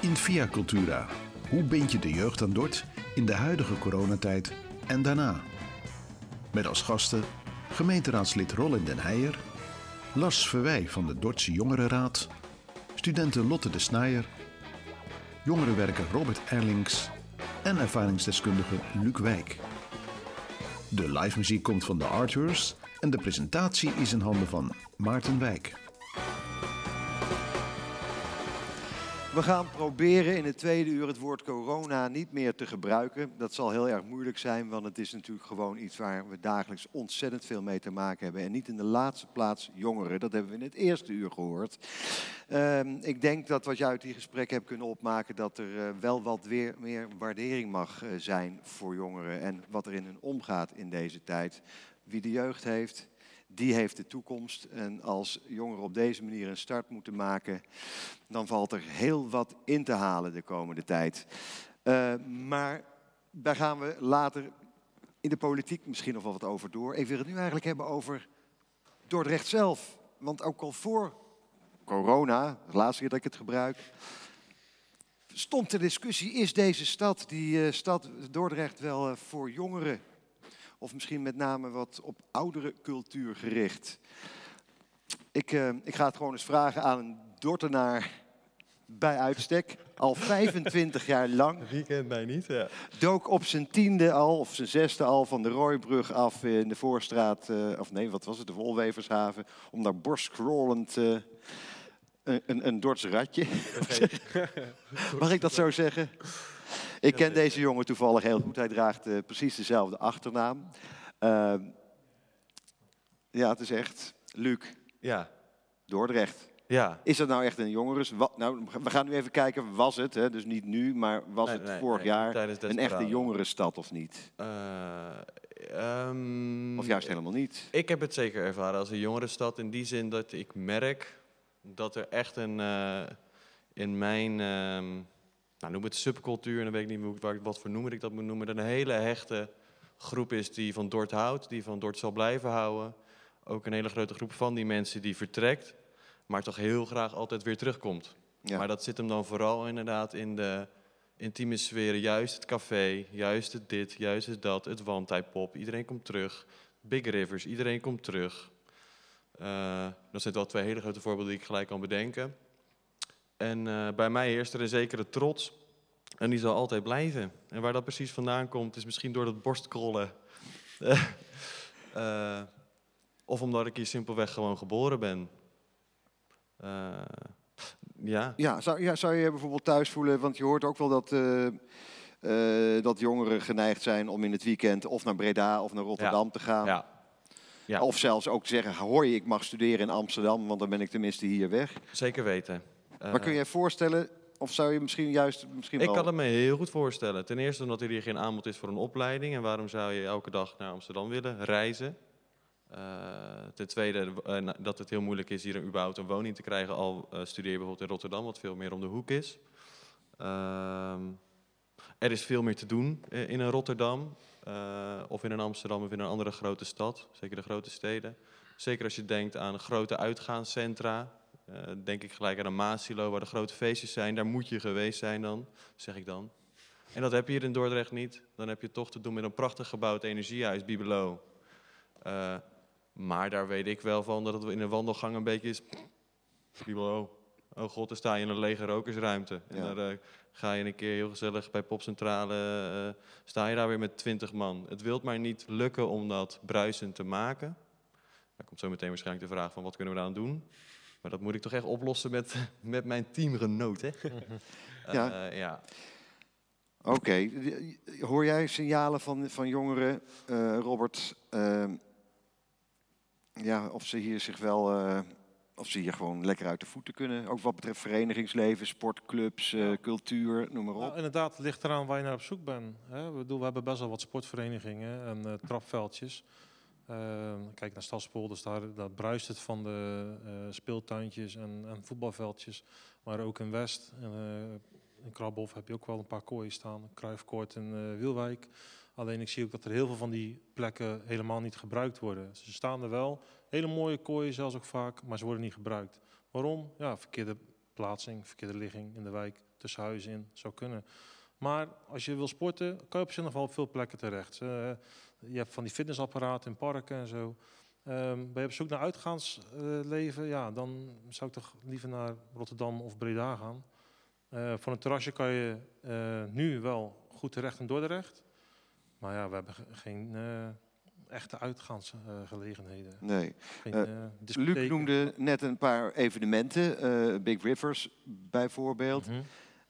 In Via Cultura. Hoe bind je de jeugd aan Dort in de huidige coronatijd en daarna? Met als gasten gemeenteraadslid Roland den Heijer, Lars Verwij van de Dordtse Jongerenraad, studenten Lotte de Snijer, jongerenwerker Robert Erlings en ervaringsdeskundige Luc Wijk. De live muziek komt van de Arthurs en de presentatie is in handen van Maarten Wijk. We gaan proberen in het tweede uur het woord corona niet meer te gebruiken. Dat zal heel erg moeilijk zijn, want het is natuurlijk gewoon iets waar we dagelijks ontzettend veel mee te maken hebben. En niet in de laatste plaats jongeren, dat hebben we in het eerste uur gehoord. Ehm, ik denk dat wat je uit die gesprekken hebt kunnen opmaken, dat er eh, wel wat weer meer waardering mag eh, zijn voor jongeren en wat er in hun omgaat in deze tijd. Wie de jeugd heeft, die heeft de toekomst. En als jongeren op deze manier een start moeten maken, dan valt er heel wat in te halen de komende tijd. Uh, maar daar gaan we later in de politiek misschien nog wel wat over door. Ik wil het nu eigenlijk hebben over Dordrecht zelf. Want ook al voor corona, de laatste keer dat ik het gebruik, stond de discussie, is deze stad, die uh, stad Dordrecht, wel uh, voor jongeren of misschien met name wat op oudere cultuur gericht. Ik, uh, ik ga het gewoon eens vragen aan een Dortenaar bij uitstek. Al 25 jaar lang. Wie kent mij niet, ja. Dook op zijn tiende al, of zijn zesde al, van de Rooibrug af in de Voorstraat. Uh, of nee, wat was het, de Wolwevershaven. Om daar borstcrawlend uh, een, een, een Dorts ratje. Mag ik dat zo zeggen? Ik ken deze jongen toevallig heel goed. Hij draagt uh, precies dezelfde achternaam. Uh, ja, het is echt Luc. Ja. Dordrecht. Ja. Is dat nou echt een jongeres? Nou, we gaan nu even kijken, was het, hè? dus niet nu, maar was Nee, het nee, vorig nee, jaar een echte jongerenstad of niet? Eh, ehm, Of juist helemaal niet? Ik heb het zeker ervaren als een jongerenstad in die zin dat ik merk dat er echt een eh, in mijn, ehm, nou noem het subcultuur, en dan weet ik niet wat voor noemer ik dat moet noemen, dat een hele hechte groep is die van Dort houdt, die van Dort zal blijven houden. Ook een hele grote groep van die mensen die vertrekt, maar toch heel graag altijd weer terugkomt. Ja. Maar dat zit hem dan vooral inderdaad in de intieme sferen. Juist het café, juist het dit, juist het dat, het wandtijdpop. Iedereen komt terug. Big Rivers, iedereen komt terug. Eh, dat zijn wel twee hele grote voorbeelden die ik gelijk kan bedenken. En eh, bij mij heerst er een zekere trots. En die zal altijd blijven. En waar dat precies vandaan komt, is misschien door dat borstkrollen. Eh, of omdat ik hier simpelweg gewoon geboren ben. Ja. Ja zou, ja, zou je je bijvoorbeeld thuis voelen, want je hoort ook wel dat, dat jongeren geneigd zijn om in het weekend of naar Breda of naar Rotterdam te gaan. Ja. Ja. Of zelfs ook te zeggen, hoi, ik mag studeren in Amsterdam, want dan ben ik tenminste hier weg. Zeker weten. Maar kun je je voorstellen, of zou je misschien juist... Misschien Ik wel... kan het me heel goed voorstellen. Ten eerste omdat er hier geen aanbod is voor een opleiding. En waarom zou je elke dag naar Amsterdam willen reizen? Eh, ten tweede eh, na- dat het heel moeilijk is hier überhaupt een woning te krijgen. Al eh, studeer je bijvoorbeeld in Rotterdam, wat veel meer om de hoek is. Ehm, er is veel meer te doen eh, in een Rotterdam. eh, of in een Amsterdam of in een andere grote stad. Zeker de grote steden. Zeker als je denkt aan grote uitgaanscentra. Eh, denk ik gelijk aan een Maasilo waar de grote feestjes zijn. Daar moet je geweest zijn dan, zeg ik dan. En dat heb je hier in Dordrecht niet. Dan heb je toch te doen met een prachtig gebouwd energiehuis, Bibelo. Eh, maar daar weet ik wel van dat het in een wandelgang een beetje is... Bibelo, oh god, dan sta je in een lege rokersruimte. En Ja. daar eh, ga je een keer heel gezellig bij Popcentrale... eh, sta je daar weer met twintig man. Het wilt maar niet lukken om dat bruisend te maken. Daar komt zo meteen waarschijnlijk de vraag van wat kunnen we daaraan doen. Maar dat moet ik toch echt oplossen met, met mijn teamgenoot, hè? Ja. Eh, ja. Oké, hoor jij signalen van, van jongeren, eh, Robert, ehm, ja, of ze hier zich wel, eh, of ze hier gewoon lekker uit de voeten kunnen, ook wat betreft verenigingsleven, sportclubs, eh, cultuur, noem maar op. Nou, inderdaad, het ligt eraan waar je naar op zoek bent. Hè. We, bedoel, we hebben best wel wat sportverenigingen en eh, trapveldjes. Eh, kijk naar Stadspolder, daar, daar bruist het van de eh, speeltuintjes en, en voetbalveldjes. Maar ook in West, eh, in Krabhof heb je ook wel een paar kooien staan. Kruifkoord in eh, Wielwijk. Alleen ik zie ook dat er heel veel van die plekken helemaal niet gebruikt worden. Ze staan er wel, hele mooie kooien zelfs ook vaak, maar ze worden niet gebruikt. Waarom? Ja, verkeerde plaatsing, verkeerde ligging in de wijk, tussen huizen in, zou kunnen. Maar als je wil sporten, kan je op zich nog wel op veel plekken terecht. Je hebt van die fitnessapparaten in parken en zo. Ehm, ben je op zoek naar uitgaansleven? ja, dan zou ik toch liever naar Rotterdam of Breda gaan. Eh voor een terrasje kan je eh, nu wel goed terecht in Dordrecht. Maar ja, we hebben ge- geen eh, echte uitgaansgelegenheden. Nee. geen, Luc noemde net een paar evenementen, Big Rivers bijvoorbeeld.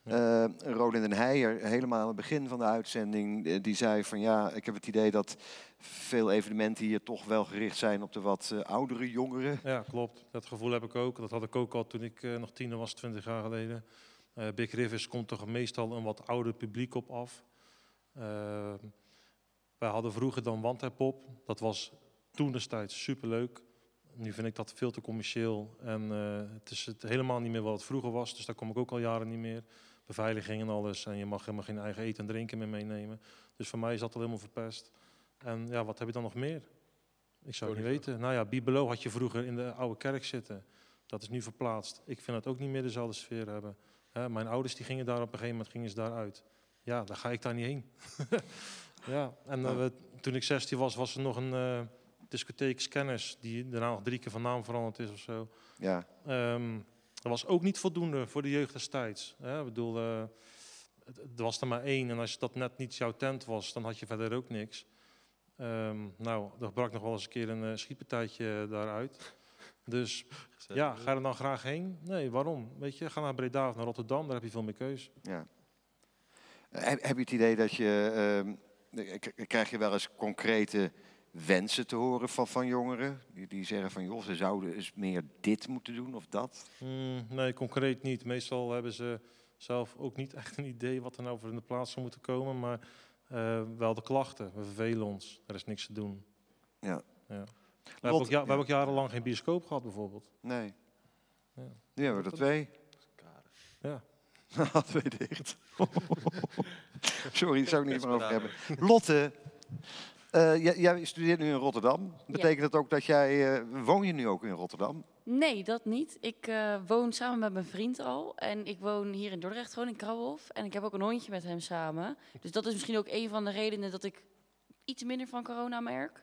Eh Roland en Heijer, helemaal aan het begin van de uitzending, eh, die zei van ja, ik heb het idee dat veel evenementen hier toch wel gericht zijn op de wat eh, oudere jongeren. Ja, klopt. Dat gevoel heb ik ook. Dat had ik ook al toen ik nog tiener was, 20 jaar geleden. Big Rivers komt toch meestal een wat ouder publiek op af. Wij hadden vroeger dan Wandheppop. Dat was toen destijds superleuk. Nu vind ik dat veel te commercieel. En het is het helemaal niet meer wat het vroeger was. Dus daar kom ik ook al jaren niet meer. Beveiliging en alles. En je mag helemaal geen eigen eten en drinken meer meenemen. Dus voor mij is dat al helemaal verpest. En ja, wat heb je dan nog meer? Ik zou het niet weten. Nou ja, Bibelo had je vroeger in de oude kerk zitten. Dat is nu verplaatst. Ik vind het ook niet meer dezelfde sfeer hebben. Hè, mijn ouders die gingen daar op een gegeven moment gingen ze daaruit. Ja, dan ga ik daar niet heen. ja, en eh, we- toen ik 16 was, was er nog een eh, discotheek Scanners, die daarna nog drie keer van naam veranderd is of zo. Ja, Ehm, dat was ook niet voldoende voor de jeugd destijds. Hè? Ik bedoel, eh, er was er maar één. En als dat net niet jouw tent was, dan had je verder ook niks. Ehm, nou, er brak nog wel eens een keer een eh, schietpartijtje daaruit. Dus ja, ga er dan graag heen? Nee, waarom? Weet je, ga naar Breda of naar Rotterdam, daar heb je veel meer keus. ja. Eh, Heb, heb je het idee dat je, eh, k- krijg je wel eens concrete wensen te horen van, van jongeren? Die, die zeggen van joh, ze zouden eens meer dit moeten doen of dat? Hmm, nee, concreet niet. Meestal hebben ze zelf ook niet echt een idee wat er nou voor in de plaats zou moeten komen. Maar eh, wel de klachten. We vervelen ons. Er is niks te doen. Ja. ja. We, hebben ook, ja, we ja. hebben ook jarenlang geen bioscoop gehad, bijvoorbeeld. Nee. Ja. Nu hebben we er twee. Ja. twee dicht. Sorry, daar zou ik niet meer over hebben. Lotte, eh, jij, jij studeert nu in Rotterdam. Betekent dat ook dat jij, eh, woon je nu ook in Rotterdam? Nee, dat niet. Ik eh, woon samen met mijn vriend al. En ik woon hier in Dordrecht, gewoon in Krauwhof. En ik heb ook een hondje met hem samen. Dus dat is misschien ook een van de redenen dat ik iets minder van corona merk.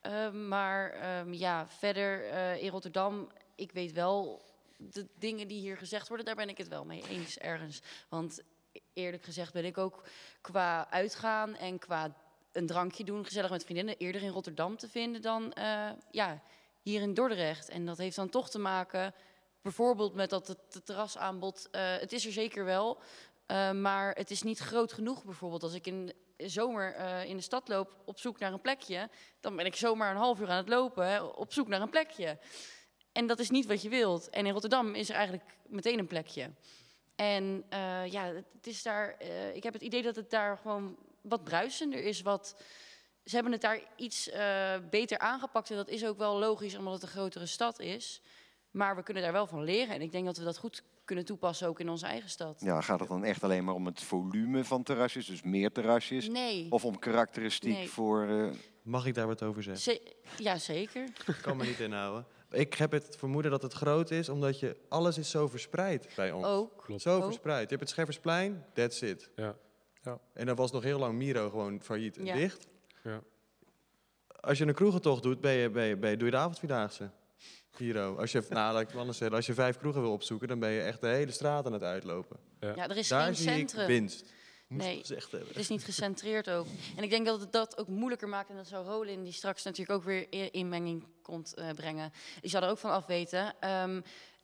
Ehm, maar ehm, ja, verder in Rotterdam, ik weet wel de dingen die hier gezegd worden, daar ben ik het wel mee eens ergens. Want e- eerlijk gezegd ben ik ook qua uitgaan en qua een drankje doen, gezellig met vriendinnen, eerder in Rotterdam te vinden dan eh, ja, hier in Dordrecht. En dat heeft dan toch te maken, bijvoorbeeld met dat het, terrasaanbod, eh, het is er zeker wel, eh, maar het is niet groot genoeg. Bijvoorbeeld als ik in de zomer in de stad loop op zoek naar een plekje, dan ben ik zomaar een half uur aan het lopen op zoek naar een plekje. En dat is niet wat je wilt. En in Rotterdam is er eigenlijk meteen een plekje. En ja, het is daar. ik heb het idee dat het daar gewoon wat bruisender is. Wat, ze hebben het daar iets eh, beter aangepakt. En dat is ook wel logisch, omdat het een grotere stad is. Maar we kunnen daar wel van leren. En ik denk dat we dat goed kunnen toepassen ook in onze eigen stad. Ja, gaat het dan echt alleen maar om het volume van terrasjes, dus meer terrasjes? Nee. Of om karakteristiek Nee. voor... eh, Mag ik daar wat over zeggen? Ze- ja, zeker. Ik kan me niet inhouden. Ik heb het vermoeden dat het groot is, omdat je alles is zo verspreid bij ons. Ook. Klopt. Zo ook. verspreid. Je hebt het Scheffersplein, that's it. Ja. En dan was nog heel lang Miro gewoon failliet en Ja. dicht. Ja. Als je een kroegentocht doet, ben je, ben je, ben je, doe je de avondvierdaagse. Hiro. Als je, nou, laat ik het anders zeggen. Als je vijf kroegen wil opzoeken, dan ben je echt de hele straat aan het uitlopen. Ja, er is Daar geen zie centrum. ik winst. Nee. gezegd hebben. Het is niet gecentreerd ook. En ik denk dat het dat ook moeilijker maakt. En dat zou Rolin, die straks natuurlijk ook weer inmenging komt eh, brengen. Die zal er ook van af weten.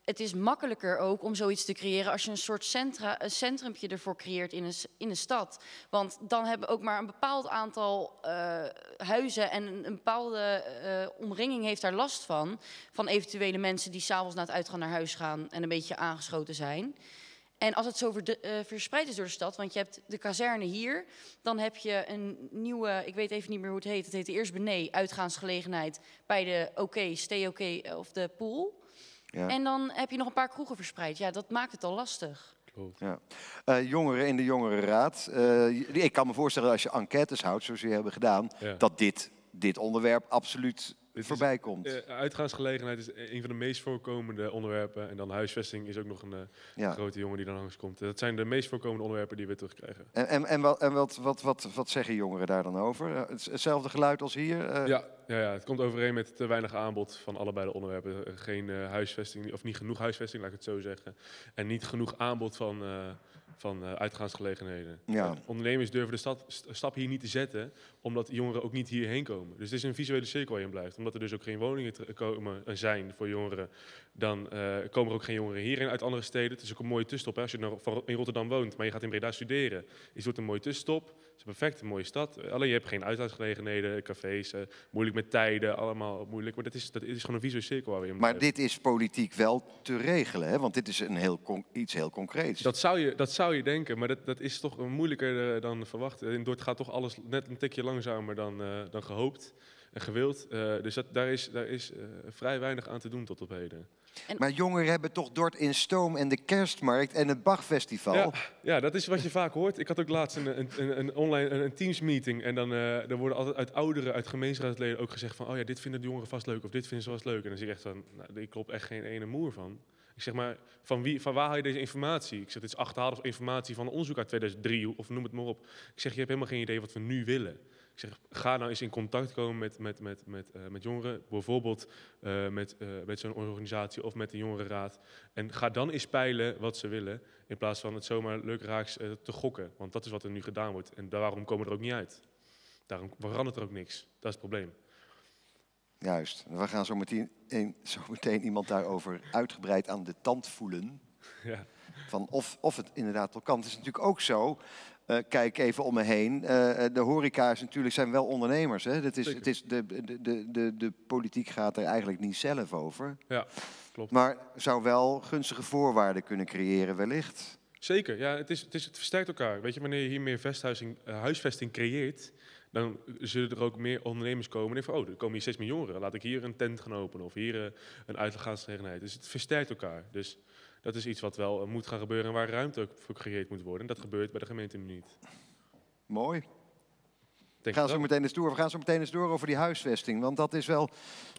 Het is makkelijker ook om zoiets te creëren als je een soort centra, een centrumpje ervoor creëert in een, in stad. Want dan hebben ook maar een bepaald aantal eh, huizen en een, bepaalde eh, omringing heeft daar last van. Van eventuele mensen die s'avonds na het uitgaan naar huis gaan en een beetje aangeschoten zijn. En als het zo eh, verspreid is door de stad, want je hebt de kazerne hier, dan heb je een nieuwe, ik weet even niet meer hoe het heet, het heet de Eerst Benee, uitgaansgelegenheid bij de OK, Stay OK of de pool. Ja. En dan heb je nog een paar kroegen verspreid. Ja, dat maakt het al lastig. Klopt. Eh, jongeren in de jongerenraad. eh, ik kan me voorstellen als je enquêtes houdt, zoals jullie hebben gedaan, Ja. dat dit, dit onderwerp absoluut is, voorbij komt. Eh, uitgaansgelegenheid is een van de meest voorkomende onderwerpen. En dan huisvesting is ook nog een eh, ja. grote jongen die dan langskomt. Dat zijn de meest voorkomende onderwerpen die we terugkrijgen. En, en, en, wat, en wat, wat, wat, wat zeggen jongeren daar dan over? Eh, het- Hetzelfde geluid als hier? Eh, Ja, ja, ja, het komt overeen met te weinig aanbod van allebei de onderwerpen. Eh, Geen eh, huisvesting, of niet genoeg huisvesting, laat ik het zo zeggen. En niet genoeg aanbod van, eh, van eh, uitgaansgelegenheden. Ja. En ondernemers durven de stad, st- stap hier niet te zetten, omdat jongeren ook niet hierheen komen. Dus het is een visuele cirkel waar je in blijft. Omdat er dus ook geen woningen komen, eh, zijn voor jongeren, dan eh, komen er ook geen jongeren hierheen uit andere steden. Het is ook een mooie tussenstop. Hè? Als je nou in Rotterdam woont, maar je gaat in Breda studeren, is het een mooie tussenstop. Het is perfect, een mooie stad. Alleen je hebt geen uitgaansgelegenheden, cafés, eh, moeilijk met tijden, allemaal moeilijk. Maar dat is, dat is gewoon een visuele cirkel waar we in Maar dit is politiek wel te regelen, hè? want dit is een heel iets heel concreets. Dat zou, je, dat zou je denken, maar dat, dat is toch moeilijker eh, dan verwacht. In Dordt gaat toch alles net een tikje langzamer dan, eh, dan gehoopt en gewild. Dus dat, daar is, daar is vrij weinig aan te doen tot op heden. Maar jongeren hebben toch Dort in Stoom en de Kerstmarkt en het Bachfestival. Ja, ja, dat is wat je vaak hoort. Ik had ook laatst een, een, een, een online een, een Teams-meeting. En dan, eh dan worden altijd uit ouderen, uit gemeensraadsleden ook gezegd van... oh ja, dit vinden de jongeren vast leuk of dit vinden ze vast leuk. En dan zeg ik echt van, nou, ik klopt echt geen ene moer van. Ik zeg maar, van, wie, van waar haal je deze informatie? Ik zeg, dit is achterhaalde informatie van een onderzoek uit 2003 of noem het maar op. Ik zeg, je hebt helemaal geen idee wat we nu willen. Ik zeg, ga nou eens in contact komen met, met, met, met, eh, met jongeren. Bijvoorbeeld eh, met, eh, met zo'n organisatie of met de jongerenraad. En ga dan eens peilen wat ze willen. In plaats van het zomaar leuk raaks te gokken. Want dat is wat er nu gedaan wordt. En daarom komen we er ook niet uit. Daarom verandert er ook niks. Dat is het probleem. Juist. We gaan zo meteen, een- zo meteen iemand daarover uitgebreid aan de tand voelen. Ja. Van of, of het inderdaad wel kan. Het is natuurlijk ook zo. Eh, kijk even om me heen. eh, de horeca is natuurlijk, zijn wel ondernemers. Hè? Dat is, Zeker. het is de, de, de, de, de politiek gaat er eigenlijk niet zelf over. Ja, klopt. Maar zou wel gunstige voorwaarden kunnen creëren, wellicht. Zeker, ja, het, is, het, is, het versterkt elkaar. Weet je, wanneer je hier meer vesthuizing, eh, huisvesting creëert, dan zullen er ook meer ondernemers komen. En van, oh, er komen hier steeds meer jongeren. Laat ik hier een tent gaan openen of hier eh, een uitgaansgelegenheid. Dus het versterkt elkaar. Dus dat is iets wat wel eh, moet gaan gebeuren en waar ruimte ook voor gecreëerd moet worden. En dat gebeurt bij de gemeente nu niet. Mooi. Denk gaan, zo meteen eens door. we gaan zo meteen eens door over die huisvesting. Want dat is wel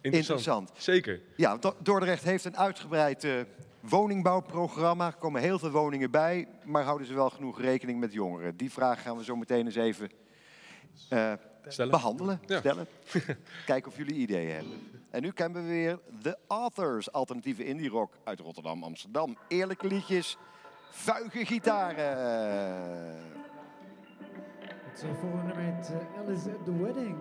interessant. Zeker. Ja, Do- Dordrecht heeft een uitgebreid eh, woningbouwprogramma. Er komen heel veel woningen bij. Maar houden ze wel genoeg rekening met jongeren? Die vraag gaan we zo meteen eens even eh, Stellen. behandelen, Ja. stellen. Kijken of jullie ideeën hebben. En nu kennen we weer The Authors, alternatieve indie rock uit Rotterdam, Amsterdam. Eerlijke liedjes, vuige gitaren. Het volgende heet eh, Alice at the Wedding.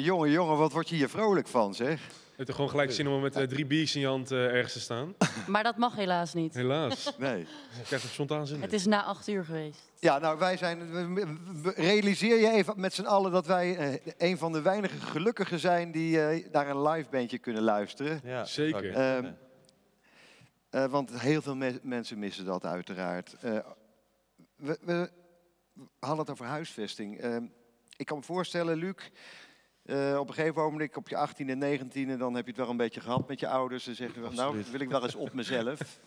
Jongen, jongen, jongen, wat word je hier vrolijk van, zeg? Je hebt er gewoon gelijk zin om met eh, drie biertjes in je hand eh, ergens te staan. Maar dat mag helaas niet. Helaas. Nee. Ik krijg er spontaan zin in. Het is na acht uur geweest. Ja, nou, wij zijn. Realiseer je even met z'n allen dat wij eh, een van de weinige gelukkigen zijn die eh, naar een live bandje kunnen luisteren. Ja, Zeker. Ehm, Eh, want heel veel me- mensen missen dat uiteraard. Eh, we, we hadden het over huisvesting. Ehm, ik kan me voorstellen, Luc, eh, op een gegeven moment op je 18 en 19 dan heb je het wel een beetje gehad met je ouders. Dan zeg je, van, nou, wil ik wel eens op mezelf.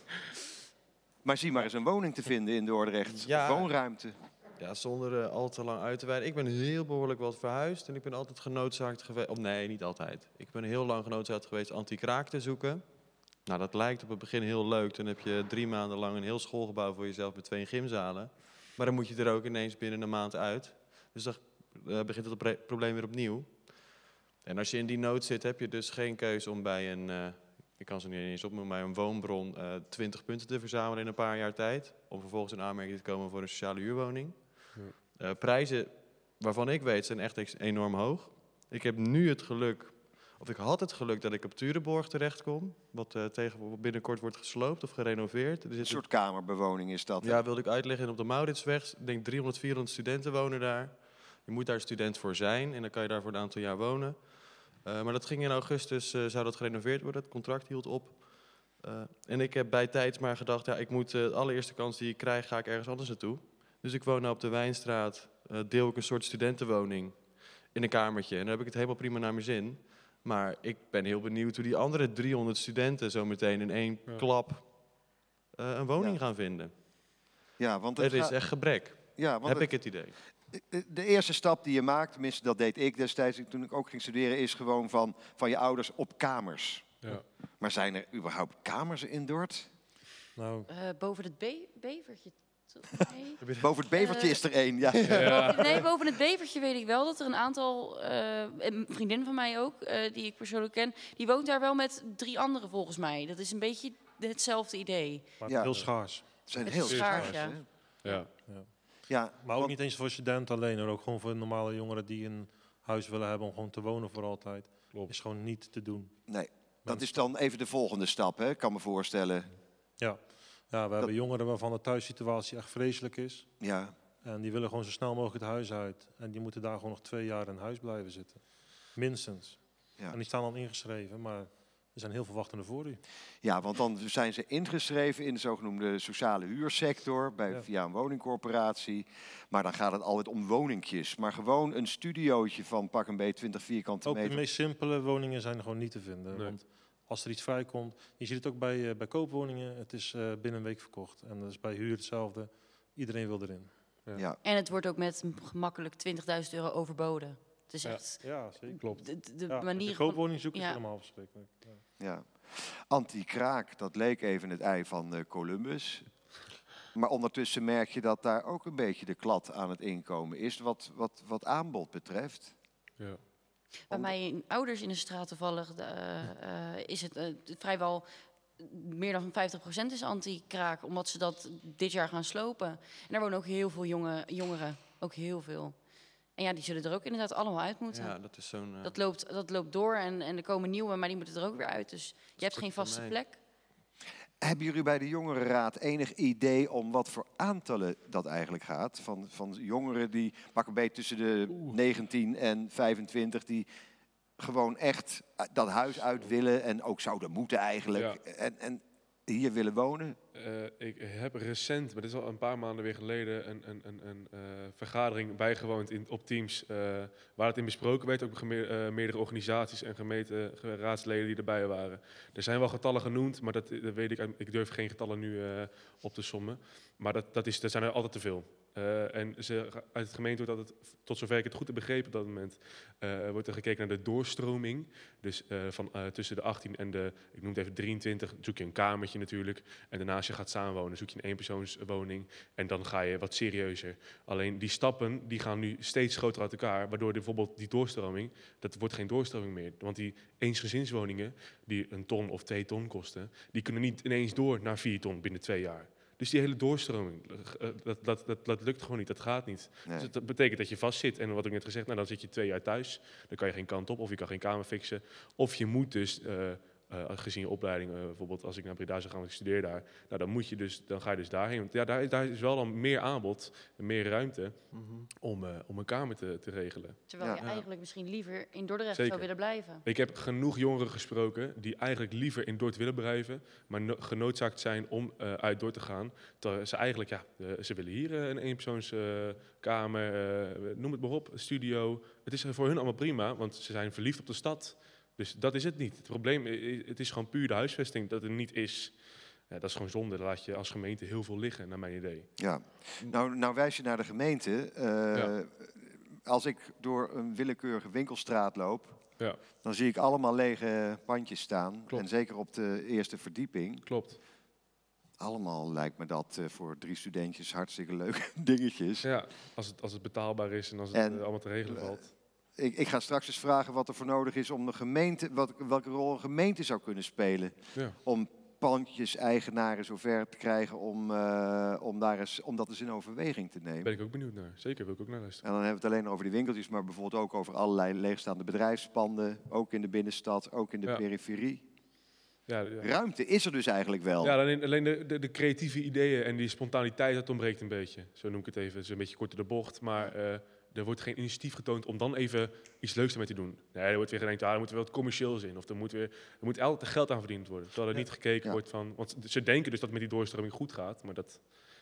Maar zie maar eens een woning te vinden in Dordrecht. Ja. Woonruimte. Ja, zonder eh, al te lang uit te wijden. Ik ben heel behoorlijk wat verhuisd en ik ben altijd genoodzaakt geweest. Of nee, niet altijd. Ik ben heel lang genoodzaakt geweest anti-kraak te zoeken. Nou, dat lijkt op het begin heel leuk. Dan heb je drie maanden lang een heel schoolgebouw voor jezelf met twee gymzalen. Maar dan moet je er ook ineens binnen een maand uit. Dus dan eh, begint het probleem weer opnieuw. En als je in die nood zit, heb je dus geen keuze om bij een, eh, ik kan ze niet eens opnoemen, bij een woonbron eh 20 punten te verzamelen in een paar jaar tijd. Om vervolgens in aanmerking te komen voor een sociale huurwoning. Eh, prijzen waarvan ik weet zijn echt enorm hoog. Ik heb nu het geluk, of ik had het geluk dat ik op Turenborg terechtkom. Wat eh tegen binnenkort wordt gesloopt of gerenoveerd. Er Een zit soort kamerbewoning is dat. hè? ja, wilde ik uitleggen. En op de Mauritsweg, ik denk 300, 400 studenten wonen daar. Je moet daar student voor zijn en dan kan je daar voor een aantal jaar wonen. Eh, maar dat ging in augustus, eh, zou dat gerenoveerd worden. Het contract hield op. Eh, en ik heb bij tijd maar gedacht, ja, ik moet eh, de allereerste kans die ik krijg, ga ik ergens anders naartoe. Dus ik woon nou op de Wijnstraat, eh, deel ik een soort studentenwoning in een kamertje. En dan heb ik het helemaal prima naar mijn zin. Maar ik ben heel benieuwd hoe die andere 300 studenten zo meteen in één Ja. klap eh, een woning Ja. gaan vinden. Ja, want Er het is gaat- echt gebrek, ja, want heb het- ik het idee. De- de eerste stap die je maakt, tenminste dat deed ik destijds toen ik ook ging studeren, is gewoon van, van je ouders op kamers. Ja. Maar zijn er überhaupt kamers in Dort? Nou, Eh, boven het be- bevertje. Nee. Boven het bevertje Eh, is er één. Ja. Ja. nee, boven het bevertje weet ik wel dat er een aantal, eh, een vriendin van mij ook, eh, die ik persoonlijk ken, die woont daar wel met drie anderen volgens mij. Dat is een beetje hetzelfde idee. maar Ja. heel schaars. Ze zijn Het heel is schaars, schaars. ja. Ja. Ja, Maar ook want- niet eens voor studenten alleen, hoor. ook gewoon voor normale jongeren die een huis willen hebben om gewoon te wonen voor altijd. Klopt. Is gewoon niet te doen. Nee, dat is dan even de volgende stap, hè? Ik kan me voorstellen. Ja, ja we hebben jongeren waarvan de thuissituatie echt vreselijk is. Ja, En die willen gewoon zo snel mogelijk het huis uit. En die moeten daar gewoon nog twee jaar in huis blijven zitten. Minstens. Ja. En die staan dan ingeschreven, maar er zijn heel veel wachtende voor u. Ja, want dan zijn ze ingeschreven in de zogenoemde sociale huursector bij, Ja. via een woningcorporatie. Maar dan gaat het altijd om woningjes. Maar gewoon een studiootje van pak een beetje 20 vierkante Ook de meter. meest simpele woningen zijn er gewoon niet te vinden. Nee. Want als er iets vrijkomt, je ziet het ook bij, eh, bij koopwoningen, het is eh, binnen een week verkocht. En dat is bij huur hetzelfde. Iedereen wil erin. Ja. En het wordt ook met gemakkelijk 20.000 euro overboden. Het is Ja. echt Ja, zeker. Klopt. de, de Ja, manier de van... koopwoning zoeken ja. is helemaal verschrikkelijk. Ja. Ja. Anti-kraak, dat leek even het ei van eh, Columbus. Maar ondertussen merk je dat daar ook een beetje de klad aan het inkomen is, wat, wat, wat aanbod betreft. Ja. Bij mijn ouders in de straat toevallig eh, eh, is het eh, vrijwel meer dan 50% is anti-kraak, omdat ze dat dit jaar gaan slopen. En daar wonen ook heel veel jonge, jongeren, ook heel veel. En ja, die zullen er ook inderdaad allemaal uit moeten. Ja, dat is zo'n... eh, Dat, loopt, dat loopt door en, en er komen nieuwe, maar die moeten er ook weer uit. Dus je hebt geen vaste plek. Hebben jullie bij de Jongerenraad enig idee om wat voor aantallen dat eigenlijk gaat? Van, van jongeren die, pak een beetje tussen de 19 en 25, die gewoon echt eh, dat huis uit willen en ook zouden moeten eigenlijk. En, en hier willen wonen. Eh, ik heb recent, maar dit is al een paar maanden weer geleden, een, een, een, een eh, vergadering bijgewoond in, op Teams. eh, waar het in besproken werd, ook geme- meerdere organisaties en gemeenteraadsleden die erbij waren. Er zijn wel getallen genoemd, maar dat, dat weet ik, ik durf geen getallen nu op te sommen. Maar dat, dat, is, dat zijn er altijd te veel. Eh, en ze, uit het gemeente wordt altijd, tot zover ik het goed heb begrepen op dat moment, eh, wordt er gekeken naar de doorstroming. Dus eh, van tussen de 18 en de, ik noem het even 23, zoek je een kamertje natuurlijk. En daarna als je gaat samenwonen, zoek je een eenpersoonswoning. En dan ga je wat serieuzer. Alleen die stappen die gaan nu steeds groter uit elkaar. Waardoor bijvoorbeeld die doorstroming, dat wordt geen doorstroming meer. Want die eensgezinswoningen, die een ton of twee ton kosten, die kunnen niet ineens door naar vier ton binnen twee jaar. Dus die hele doorstroming, eh, dat, dat, dat, dat lukt gewoon niet, dat gaat niet. Nee. Dus dat betekent dat je vastzit. En wat ik net gezegd, nou, dan zit je twee jaar thuis. Dan kan je geen kant op, of je kan geen kamer fixen. Of je moet dus, eh, eh, gezien je opleiding, eh, bijvoorbeeld als ik naar Breda zou gaan, want ik studeer daar. Nou, dan, moet je dus, dan ga je dus daarheen. Want ja, daar, daar is wel dan meer aanbod, en meer ruimte mhm. om, eh, om een kamer te, te regelen. Terwijl Ja. je eigenlijk misschien liever in Dordrecht Zeker. zou willen blijven. Ik heb genoeg jongeren gesproken die eigenlijk liever in Dordt willen blijven, maar no- genoodzaakt zijn om eh, uit Dordt te gaan. Terwijl ze eigenlijk, ja, ze willen hier een eenpersoonskamer, eh noem het maar op, een studio. Het is voor hun allemaal prima, want ze zijn verliefd op de stad. Dus dat is het niet. Het probleem het is gewoon puur de huisvesting dat er niet is. Ja, dat is gewoon zonde. Daar laat je als gemeente heel veel liggen, naar mijn idee. Ja. Nou, nou wijs je naar de gemeente. Eh, Ja. Als ik door een willekeurige winkelstraat loop, Ja. dan zie ik allemaal lege pandjes staan. Klopt. En zeker op de eerste verdieping. Klopt. Allemaal lijkt me dat eh, voor drie studentjes hartstikke leuke dingetjes. Ja, als het, als het betaalbaar is en als het En, eh, allemaal te regelen valt. Ik, ik ga straks eens vragen wat er voor nodig is om de gemeente, wat, welke rol een gemeente zou kunnen spelen. Ja. Om pandjes-eigenaren zover te krijgen om, eh, om, daar eens, om dat eens in overweging te nemen. Ben ik ook benieuwd naar. Zeker, wil ik ook naar luisteren. En dan hebben we het alleen over die winkeltjes, maar bijvoorbeeld ook over allerlei leegstaande bedrijfspanden. Ook in de binnenstad, ook in de Ja. periferie. Ja, ja. Ruimte is er dus eigenlijk wel. Ja, alleen, alleen de, de, de creatieve ideeën en die spontaniteit, dat ontbreekt een beetje. Zo noem ik het even. Het is een beetje kort door de bocht, maar eh, er wordt geen initiatief getoond om dan even iets leuks ermee te doen. Nee, er wordt weer gedacht, ah, er moet wel wat commercieels in. Of er moet, weer, er moet altijd geld aan verdiend worden. Terwijl er niet gekeken Ja. wordt van... Want ze denken dus dat het met die doorstroming goed gaat, maar dat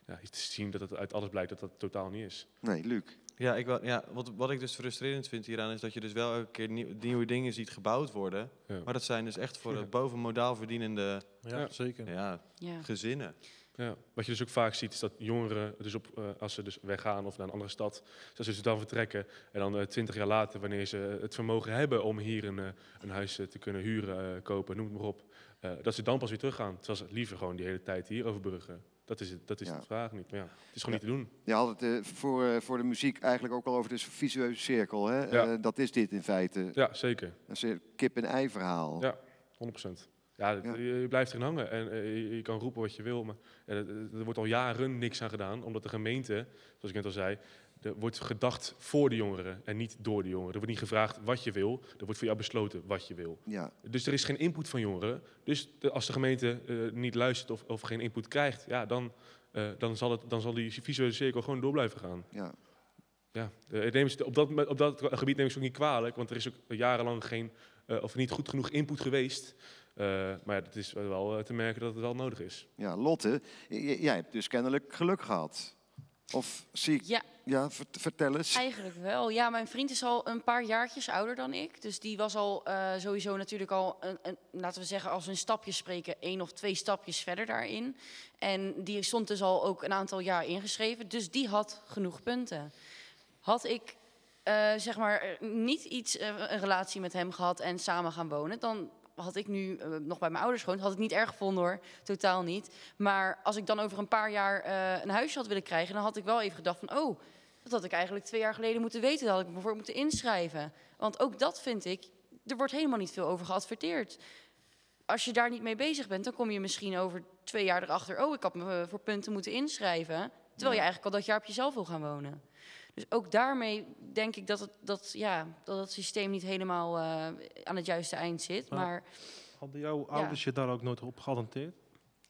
ja, is te zien dat het uit alles blijkt dat dat totaal niet is. Nee, Luc. Ja, ik, wel- ja wat, wat ik dus frustrerend vind hieraan is dat je dus wel elke keer nieuw- nieuwe dingen ziet gebouwd worden. Ja. Maar dat zijn dus echt voor Ja. de bovenmodaal verdienende Ja, Ja. zeker. ja, Ja. gezinnen. Ja, wat je dus ook vaak ziet is dat jongeren, dus op, eh, als ze dus weggaan of naar een andere stad, dat ze dus dan vertrekken en dan twintig jaar later, wanneer ze het vermogen hebben om hier een, eh, een huis eh, te kunnen huren, eh, kopen, noem het maar op, eh, dat ze dan pas weer teruggaan. Terwijl ze liever gewoon die hele tijd hier overbruggen. Dat is, het, dat is Ja. de vraag niet. Maar ja, het is gewoon niet te doen. Je had het eh, voor, eh, voor de muziek eigenlijk ook al over de visueuze cirkel. Hè? Ja. Eh, dat is dit in feite. Ja, zeker. Dat is een kip-en-ei verhaal. Ja. 100%. Ja, het- Ja. Je, je blijft erin hangen en eh, je, kan roepen wat je wil, maar ja, er, er wordt al jaren niks aan gedaan, omdat de gemeente, zoals ik net al zei, er wordt gedacht voor de jongeren en niet door de jongeren. Er wordt niet gevraagd wat je wil, er wordt voor jou besloten wat je wil. Ja. Dus er is geen input van jongeren. Dus de- als de gemeente eh, niet luistert of, of geen input krijgt, ja, dan, eh, dan, zal het, dan zal die visuele cirkel gewoon door blijven gaan. ja. Ja, eh, ze- op, dat, op dat gebied neem ik ze ook niet kwalijk, want er is ook jarenlang geen, eh, of niet goed genoeg input geweest Eh, maar ja, het is wel eh, te merken dat het wel nodig is. Ja, Lotte, jij hebt dus kennelijk geluk gehad. Of zie ik... Ja, Ja, vert- vertel eens. Eigenlijk wel. Ja, mijn vriend is al een paar jaartjes ouder dan ik. Dus die was al eh, sowieso natuurlijk al, een, een, laten we zeggen, als we een stapje spreken, één of twee stapjes verder daarin. En die stond dus al ook een aantal jaar ingeschreven. Dus die had genoeg punten. Had ik, eh, zeg maar, eh, niet iets, eh, een relatie met hem gehad en samen gaan wonen, dan had ik nu eh, nog bij mijn ouders gewoond. Had ik niet erg gevonden hoor, totaal niet. Maar als ik dan over een paar jaar eh, een huisje had willen krijgen, dan had ik wel even gedacht van, oh, dat had ik eigenlijk twee jaar geleden moeten weten. Dat had ik me voor moeten inschrijven. Want ook dat vind ik, er wordt helemaal niet veel over geadverteerd. Als je daar niet mee bezig bent, dan kom je misschien over twee jaar erachter. Oh, ik had me voor punten moeten inschrijven. Terwijl je eigenlijk al dat jaar op jezelf wil gaan wonen. Dus ook daarmee denk ik dat het, dat, ja, dat het systeem niet helemaal eh, aan het juiste eind zit. Maar- Maar Hadden jouw ouders je daar ook nooit op geattenteerd?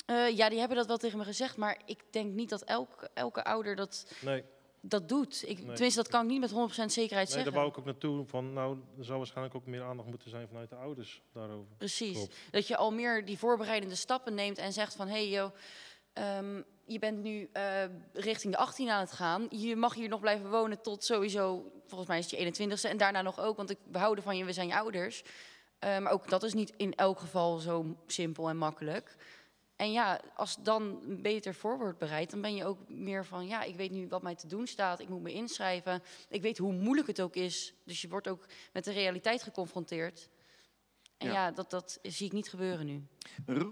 eh, ja, die hebben dat wel tegen me gezegd. Maar ik denk niet dat elke, elke ouder dat, Nee, dat doet. Ik, Nee. Tenminste, dat kan ik niet met 100% zekerheid nee zeggen. daar wou ik ook naartoe. Van, nou, er zou waarschijnlijk ook meer aandacht moeten zijn vanuit de ouders daarover. Precies. Klopt. Dat je al meer die voorbereidende stappen neemt en zegt van... hé hey, joh, ehm, je bent nu eh, richting de 18 aan het gaan. Je mag hier nog blijven wonen tot sowieso... volgens mij is het je 21ste en daarna nog ook... want ik, we houden van je, we zijn je ouders. Eh, maar ook dat is niet in elk geval zo simpel en makkelijk. En ja, als dan beter voor wordt bereid... dan ben je ook meer van... ja, ik weet nu wat mij te doen staat. Ik moet me inschrijven. Ik weet hoe moeilijk het ook is. Dus je wordt ook met de realiteit geconfronteerd... En Ja. ja, dat, dat zie ik niet gebeuren nu.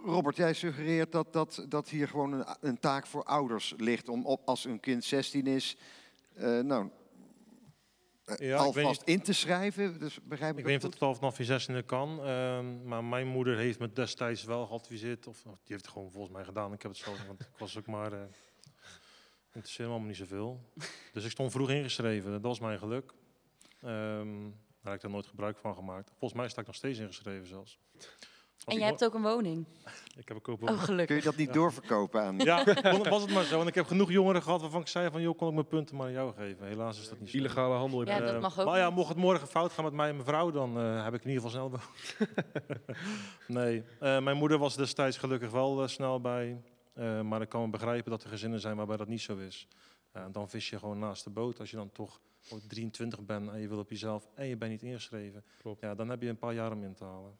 Robert, jij suggereert dat, dat, dat hier gewoon een, een taak voor ouders ligt om op, als hun kind 16 is, eh, nou, eh, Ja, alvast niet- in te schrijven. Dus begrijp ik, Ik weet niet dat of het al vanaf je zestiende kan. ehm, maar mijn moeder heeft me destijds wel geadviseerd. Of, die heeft het gewoon volgens mij gedaan. Ik heb het zo, want ik was ook maar... eh interesseerde me allemaal niet zoveel. Dus ik stond vroeg ingeschreven. Dat was mijn geluk. Ehm daar heb ik daar nooit gebruik van gemaakt. Volgens mij sta ik nog steeds ingeschreven zelfs. Want En jij hebt ook een woning. Ik heb ook ook Oh, Kun gelukkig. je dat niet doorverkopen aan... Ja, was het maar zo. En ik heb genoeg jongeren gehad waarvan ik zei van... joh, kon ik mijn punten maar aan jou geven. Helaas is dat niet zo. Illegale handel in Ja, dat mag ook Maar ja, mocht het morgen fout gaan met mij en mijn vrouw, dan eh, heb ik in ieder geval snel nee, eh, mijn moeder was destijds gelukkig wel eh, snel bij. Eh, maar ik kan me begrijpen dat er gezinnen zijn waarbij dat niet zo is. Eh, dan vis je gewoon naast de boot. Als je dan toch ook 23 bent en je wil op jezelf en je bent niet ingeschreven. Klopt. Ja, dan heb je een paar jaar om in te halen.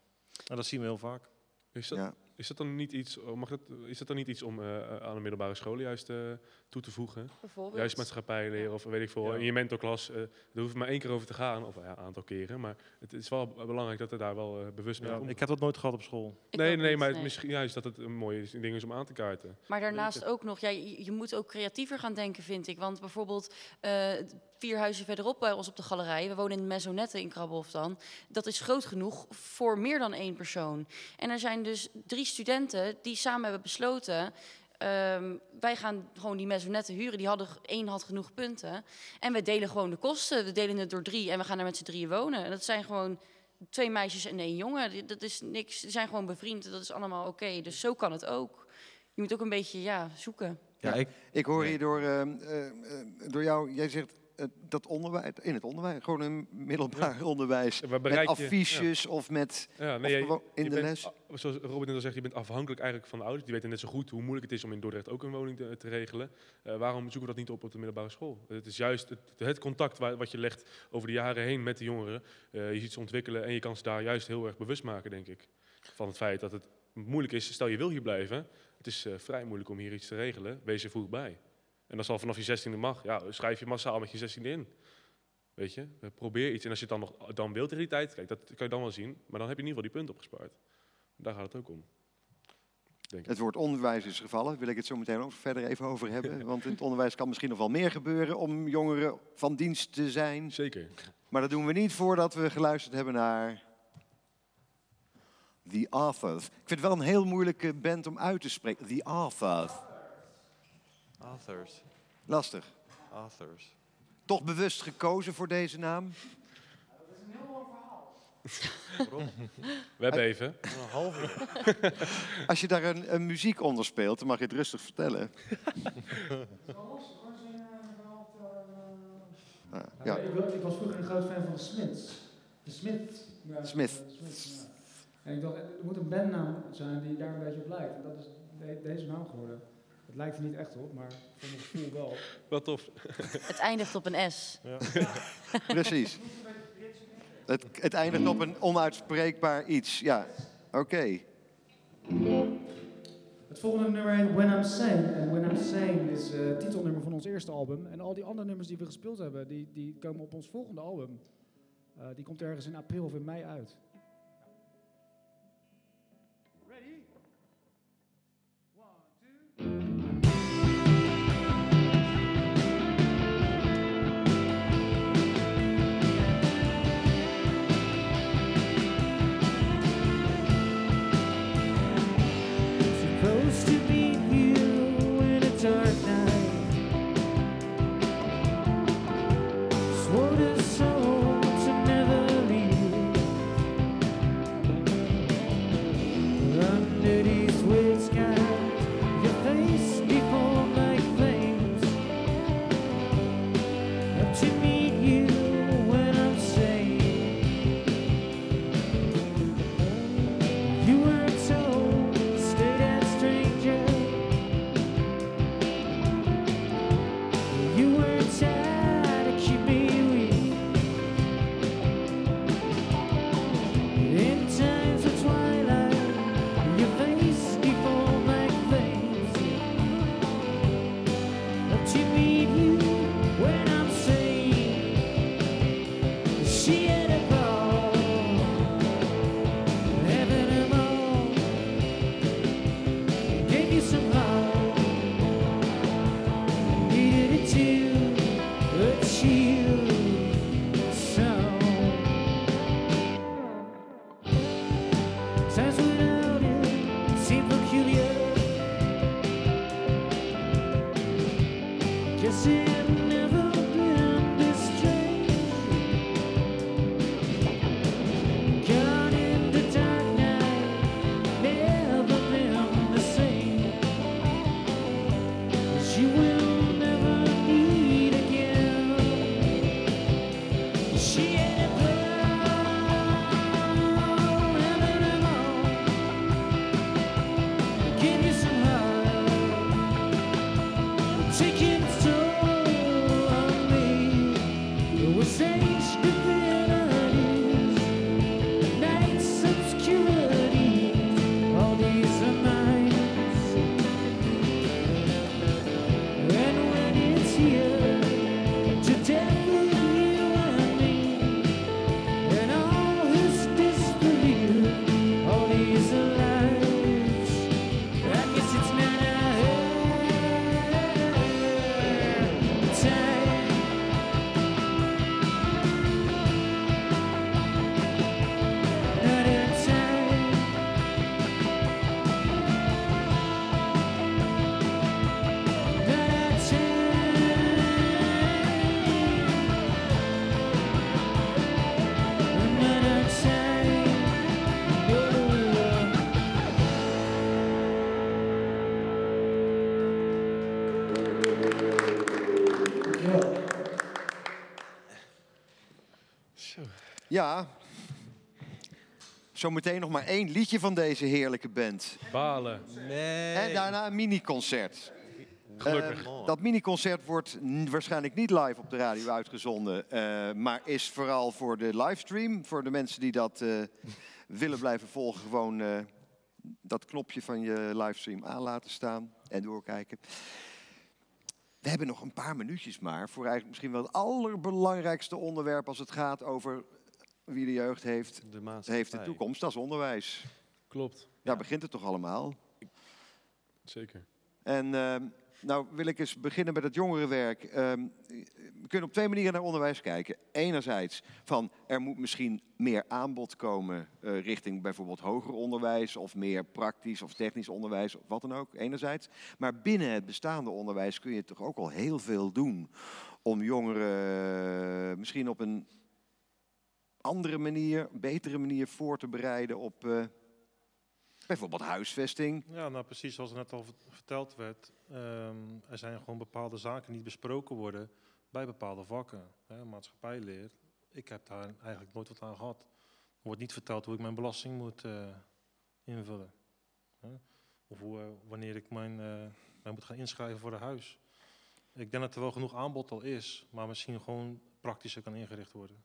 En dat zien we heel vaak. Is dat, Ja. is dat dan niet iets, oh, mag dat, is dat dan niet iets om eh, aan de middelbare scholen juist eh, toe te voegen? Bijvoorbeeld. Juist maatschappij leren of weet ik veel. Ja. In je mentorklas, eh er hoeft maar één keer over te gaan. Of ja, een aantal keren. Maar het is wel belangrijk dat er daar wel eh, bewust mee Ja, komt. ik heb dat nooit gehad op school. Ik nee, nee, niet, maar nee. misschien juist dat het een mooie ding is om aan te kaarten. Maar daarnaast ook nog, ja, je, je moet ook creatiever gaan denken, vind ik. Want bijvoorbeeld eh, vier huizen verderop bij ons op de galerij, we wonen in de Maisonette in Krabbehof dan, dat is groot genoeg voor meer dan één persoon. En er zijn dus drie studenten die samen hebben besloten, ehm, wij gaan gewoon die Maisonette huren. Die hadden, één had genoeg punten. En we delen gewoon de kosten. We delen het door drie en we gaan er met z'n drieën wonen. En dat zijn gewoon twee meisjes en één jongen. Dat is niks, die zijn gewoon bevriend. Dat is allemaal oké. Dus zo kan het ook. Je moet ook een beetje ja, zoeken. Ja, ik, Ik hoor Ja. hier door, ehm, eh, eh, door jou, jij zegt dat onderwijs, in het onderwijs, gewoon een middelbaar onderwijs, met je- affiches of met, of nee, gewoon in de bent les. Zoals net al zegt, je bent afhankelijk eigenlijk van de ouders. Die weten net zo goed hoe moeilijk het is om in Dordrecht ook een woning te, te regelen. Eh, waarom zoeken we dat niet op op de middelbare school? Het is juist het, het contact waar, wat je legt over de jaren heen met de jongeren. Eh, je ziet ze ontwikkelen en je kan ze daar juist heel erg bewust maken, denk ik. Van het feit dat het moeilijk is. Stel je wil hier blijven. Het is eh, vrij moeilijk om hier iets te regelen. Wees er vroeg bij. En als al vanaf je 16e mag, ja, schrijf je massaal met je 16e in. Weet je, Eh, probeer iets. En als je het dan nog dan wilt in die tijd, kijk, dat kan je dan wel zien. Maar dan heb je in ieder geval die punten opgespaard. Daar gaat het ook om. Denk. Het woord onderwijs is gevallen, wil ik het zo meteen ook verder even over hebben. Want in het onderwijs kan misschien nog wel meer gebeuren om jongeren van dienst te zijn. Zeker. Maar dat doen we niet voordat we geluisterd hebben naar The Authors. Ik vind het wel een heel moeilijke band om uit te spreken. The Authors. Authors. Lastig. Authors. Toch bewust gekozen voor deze naam? We hebben even. Een halve Als je daar een, een muziek onder speelt, dan mag je het rustig vertellen. Ah, ja. Ik, wa- ik was vroeger een groot fan van de Smiths. De Smith. Ja, Smith. eh, Smith, En ik dacht, er moet een bandnaam zijn die daar een beetje op lijkt. En dat is de- deze naam geworden. Het lijkt er niet echt op, maar voor mijn gevoel wel. Wat tof. Het eindigt op een S. Ja. Precies. Het, het eindigt op een onuitspreekbaar iets. Ja, oké. Het volgende nummer heet When I'm Sane. En When I'm Sane is eh, het titelnummer van ons eerste album. En al die andere nummers die we gespeeld hebben, die, die komen op ons volgende album. Eh, die komt ergens in april of in mei uit. Ja. Zometeen nog maar één liedje van deze heerlijke band. Balen. Nee. En daarna een miniconcert. Gelukkig. Eh, dat miniconcert wordt waarschijnlijk niet live op de radio uitgezonden, eh, maar is vooral voor de livestream. Voor de mensen die dat eh, willen blijven volgen, gewoon eh, dat knopje van je livestream aan laten staan en doorkijken. We hebben nog een paar minuutjes maar voor eigenlijk misschien wel het allerbelangrijkste onderwerp als het gaat over wie de jeugd heeft, de heeft de toekomst. Dat is onderwijs. Klopt. Daar begint het toch allemaal. Zeker. En ehm, nou wil ik eens beginnen met het jongerenwerk. Ehm, we kunnen op twee manieren naar onderwijs kijken. Enerzijds van er moet misschien meer aanbod komen eh, richting bijvoorbeeld hoger onderwijs of meer praktisch of technisch onderwijs of wat dan ook. Enerzijds. Maar binnen het bestaande onderwijs kun je toch ook al heel veel doen om jongeren misschien op een andere manier, betere manier voor te bereiden op eh, bijvoorbeeld huisvesting. Ja, nou precies zoals er net al vert- verteld werd. ehm, er zijn gewoon bepaalde zaken die niet besproken worden bij bepaalde vakken. Hè, maatschappijleer. Ik heb daar eigenlijk nooit wat aan gehad. wordt niet verteld hoe ik mijn belasting moet eh, invullen. Hè? Of hoe, eh, wanneer ik mijn, mij moet gaan inschrijven voor een huis. Ik denk dat er wel genoeg aanbod al is, maar misschien gewoon praktischer kan ingericht worden.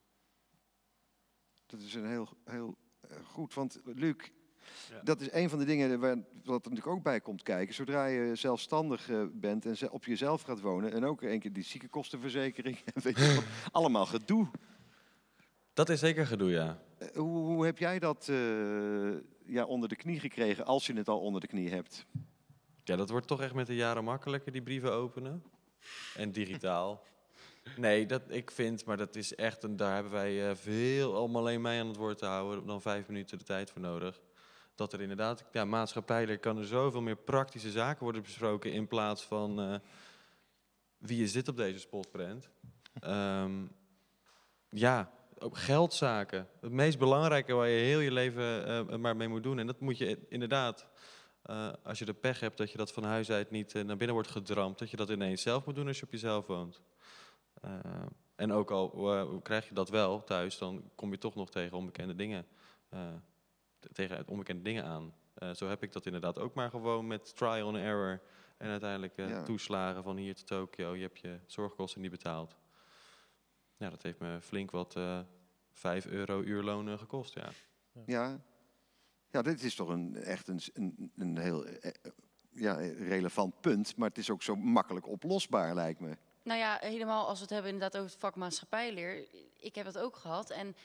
Dat is een heel, heel eh, goed. Want Luc, Ja. dat is een van de dingen waar, wat er natuurlijk ook bij komt kijken. Zodra je zelfstandig eh, bent en op jezelf gaat wonen. En ook een keer die ziekenkostenverzekering. weet je allemaal gedoe. Dat is zeker gedoe, ja. Eh, Hoe, hoe heb jij dat eh, ja, onder de knie gekregen als je het al onder de knie hebt? Ja, dat wordt toch echt met de jaren makkelijker, die brieven openen. En digitaal. Nee, dat, ik vind, maar dat is echt, een, daar hebben wij eh, veel, om alleen mij aan het woord te houden, dan vijf minuten de tijd voor nodig. Dat er inderdaad, ja, maatschappijlijk kan er zoveel meer praktische zaken worden besproken in plaats van eh, wie is dit op deze spotprint. Ehm, ja, ook geldzaken. Het meest belangrijke waar je heel je leven eh, maar mee moet doen. En dat moet je inderdaad als je de pech hebt dat je dat van huis uit niet naar binnen wordt gedramd, dat je dat ineens zelf moet doen als je op jezelf woont. Eh, en ook al eh, krijg je dat wel thuis, dan kom je toch nog tegen onbekende dingen, eh, tegen onbekende dingen aan. Zo heb ik dat inderdaad ook maar gewoon met trial and error en uiteindelijk Ja. toeslagen van hier te Tokio. Je hebt je zorgkosten niet betaald. Ja, dat heeft me flink wat eh 5 euro uurloon gekost, ja. Ja, ja dit is toch een, echt een, een, een heel ja, relevant punt. Maar het is ook zo makkelijk oplosbaar, lijkt me. Nou ja, helemaal als we het hebben inderdaad over het vak. Ik heb het ook gehad en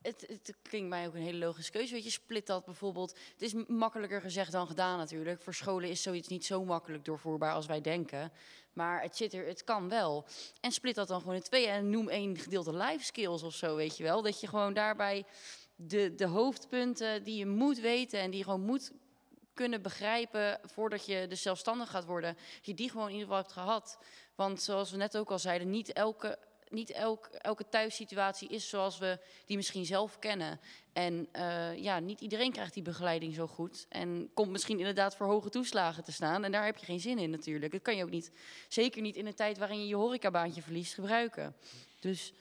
het, het klinkt mij ook een hele logische keuze. Weet je, split dat bijvoorbeeld. Het is makkelijker gezegd dan gedaan natuurlijk. Voor scholen is zoiets niet zo makkelijk doorvoerbaar als wij denken. Maar het zit er, het kan wel. En split dat dan gewoon in tweeën en noem één gedeelte life skills of zo, weet je wel. Dat je gewoon daarbij de, de hoofdpunten die je moet weten en die je gewoon moet kunnen begrijpen voordat je dus zelfstandig gaat worden, dat je die gewoon in ieder geval hebt gehad. Want zoals we net ook al zeiden, niet elke, niet elk, elke thuissituatie is zoals we die misschien zelf kennen. En eh, ja, niet iedereen krijgt die begeleiding zo goed. En komt misschien inderdaad voor hoge toeslagen te staan. En daar heb je geen zin in natuurlijk. Dat kan je ook niet, zeker niet in een tijd waarin je je horecabaantje verliest, gebruiken. Dus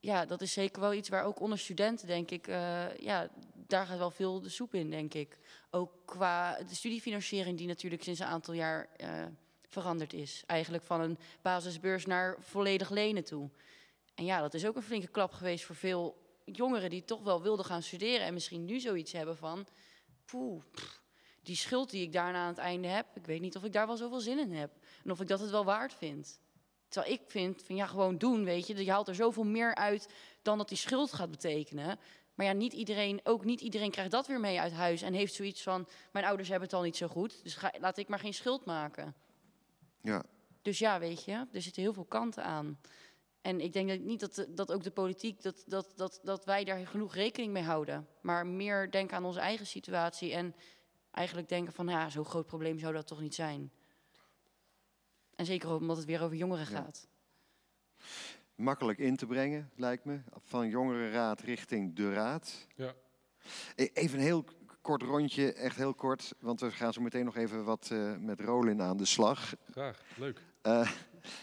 ja, dat is zeker wel iets waar ook onder studenten, denk ik, eh, ja, daar gaat wel veel de soep in, denk ik. Ook qua de studiefinanciering die natuurlijk sinds een aantal jaar eh, veranderd is. Eigenlijk van een basisbeurs naar volledig lenen toe. En ja, dat is ook een flinke klap geweest voor veel jongeren die toch wel wilden gaan studeren en misschien nu zoiets hebben van, poeh, die schuld die ik daarna aan het einde heb, ik weet niet of ik daar wel zoveel zin in heb. En of ik dat het wel waard vind. Terwijl ik vind van ja, gewoon doen, weet je. Je haalt er zoveel meer uit dan dat die schuld gaat betekenen. Maar ja, niet iedereen, ook niet iedereen krijgt dat weer mee uit huis en heeft zoiets van, mijn ouders hebben het al niet zo goed, dus ga, laat ik maar geen schuld maken. Ja. Dus ja, weet je, er zitten heel veel kanten aan. En ik denk dat niet dat, dat ook de politiek, dat, dat, dat, dat wij daar genoeg rekening mee houden. Maar meer denken aan onze eigen situatie en eigenlijk denken van, ja, zo'n groot probleem zou dat toch niet zijn. En zeker ook omdat het weer over jongeren Ja. gaat. Makkelijk in te brengen, lijkt me. Van jongerenraad richting de raad. Ja. E- Even een heel kort rondje, echt heel kort. Want we gaan zo meteen nog even wat eh, met Rolin aan de slag. Graag, leuk. Eh,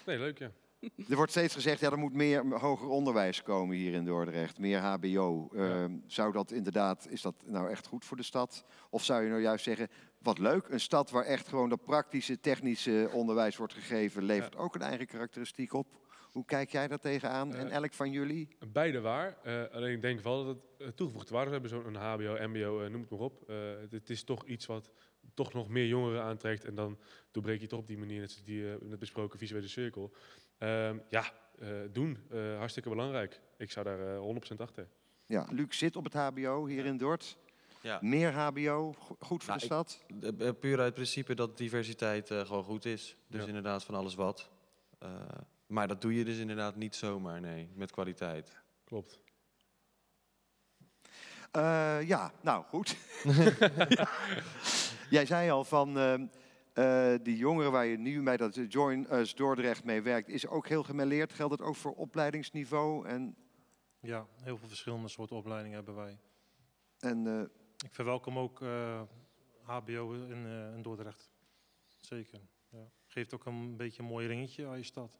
Nee, leuk ja. er wordt steeds gezegd, ja, er moet meer hoger onderwijs komen hier in Dordrecht. Meer hbo. Ja. Eh, Zou dat inderdaad, is dat nou echt goed voor de stad? Of zou je nou juist zeggen, wat leuk, een stad waar echt gewoon dat praktische, technische onderwijs wordt gegeven, levert ook een eigen karakteristiek op. Hoe kijk jij daar tegenaan? en Eh, elk van jullie? Beide waar. Eh, alleen ik denk wel dat het eh, toegevoegde waarde hebben. Zo'n HBO, MBO, eh, noem het maar op. Eh, het, het is toch iets wat toch nog meer jongeren aantrekt. En dan doorbreek je toch op die manier, net zoals die net besproken visuele cirkel. Ehm, ja, eh, doen. Eh, hartstikke belangrijk. Ik zou daar eh 100% achter. Ja, Luc zit op het HBO hier in Dort. Ja. Meer HBO, go- goed voor Nou, de stad. Puur uit principe dat diversiteit eh, gewoon goed is. Dus Ja. inderdaad van alles wat. Eh, maar dat doe je dus inderdaad niet zomaar, nee. Met kwaliteit. Klopt. Eh, ja, nou goed. Ja. Jij zei al van ehm, eh, die jongeren waar je nu bij dat Join Us Dordrecht mee werkt, is ook heel gemêleerd. Geldt het ook voor opleidingsniveau? En, Ja, heel veel verschillende soorten opleidingen hebben wij. en eh, Ik verwelkom ook eh, HBO in, eh, in Dordrecht. Zeker. Ja. Geeft ook een beetje een mooi ringetje aan je stad.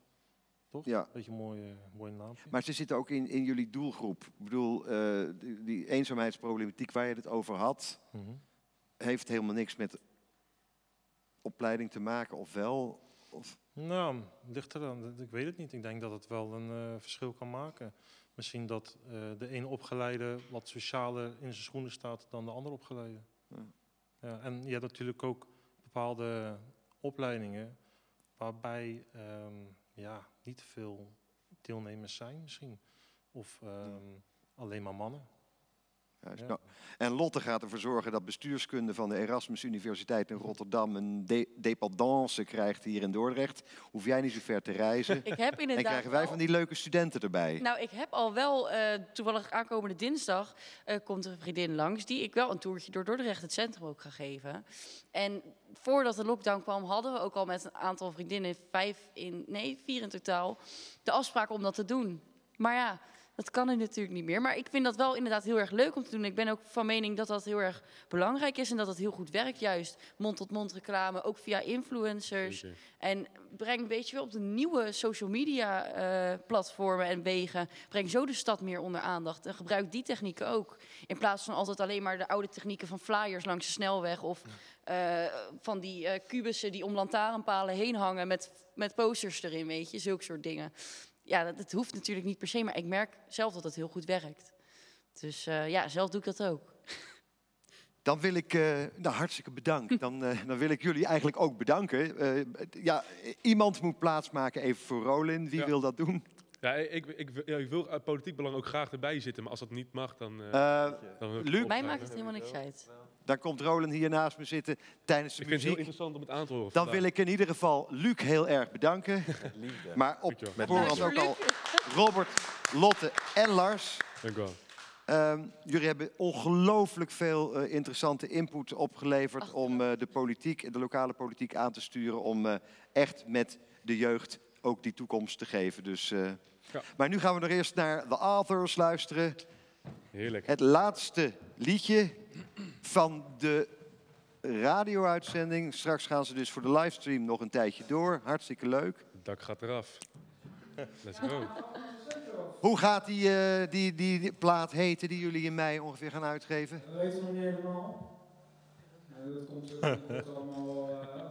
Toch? Ja. Beetje een mooie, mooie naam. Maar ze zitten ook in, in jullie doelgroep. Ik bedoel, eh, die, die eenzaamheidsproblematiek waar je het over had, Mhm. heeft helemaal niks met opleiding te maken, of wel? Of, Nou, ligt eraan. Ik weet het niet. Ik denk dat het wel een eh, verschil kan maken. Misschien dat eh, de ene opgeleide wat socialer in zijn schoenen staat dan de andere opgeleide. Ja. Ja, en je hebt natuurlijk ook bepaalde opleidingen waarbij ehm, ja, niet veel deelnemers zijn misschien. Of ehm, alleen maar mannen. Juist. Ja. Nou, en Lotte gaat ervoor zorgen dat bestuurskunde van de Erasmus Universiteit in Rotterdam een de dependance krijgt hier in Dordrecht. Hoef jij niet zo ver te reizen. Ik heb En inderdaad krijgen wij van die leuke studenten erbij. Nou, ik heb al wel, eh, toevallig aankomende dinsdag, eh, komt er een vriendin langs die ik wel een toertje door Dordrecht, het centrum, ook ga geven. En voordat de lockdown kwam, hadden we ook al met een aantal vriendinnen, vijf in, nee, vier in totaal, de afspraak om dat te doen. Maar ja, dat kan nu natuurlijk niet meer. Maar ik vind dat wel inderdaad heel erg leuk om te doen. Ik ben ook van mening dat dat heel erg belangrijk is en dat het heel goed werkt, juist mond-tot-mond reclame, ook via influencers. Zeker. En breng, weet je wel, op de nieuwe social media eh, platformen en wegen, breng zo de stad meer onder aandacht. En gebruik die technieken ook. In plaats van altijd alleen maar de oude technieken van flyers langs de snelweg of eh, van die eh, kubussen die om lantaarnpalen heen hangen met, met posters erin, weet je, zulke soort dingen. Ja, dat, dat hoeft natuurlijk niet per se, maar ik merk zelf dat het heel goed werkt. Dus eh, ja, zelf doe ik dat ook. Dan wil ik, eh, nou hartstikke bedankt. Dan, eh, dan wil ik jullie eigenlijk ook bedanken. Eh, ja, iemand moet plaatsmaken even voor Rolin. Wie Ja. wil dat doen? Ja, ik, ik, ja, ik wil uit politiek belang ook graag erbij zitten, maar als dat niet mag, dan... dan Mij maakt het helemaal niks uit. Dan komt Rolin hier naast me zitten tijdens de Ik vind het heel muziek. interessant om het aan te horen. Dan wil ik in ieder geval Luc heel erg bedanken. Liefde. Maar op voorhand ook al Robert, Lotte en Lars. Dank u wel. Ehm, jullie hebben ongelooflijk veel eh, interessante input opgeleverd Ach, om eh, de politiek, de lokale politiek aan te sturen, om eh, echt met de jeugd ook die toekomst te geven. Dus, eh, Ja. Maar nu gaan we nog eerst naar The Authors luisteren. Heerlijk. Het laatste liedje van de radio-uitzending. Straks gaan ze dus voor de livestream nog een tijdje door. Hartstikke leuk. Het dak gaat eraf. Let's go. Hoe gaat die, eh, die, die, die plaat heten die jullie in mei ongeveer gaan uitgeven? Dat weten we nog niet helemaal. Nee, dat komt, allemaal eh, eh,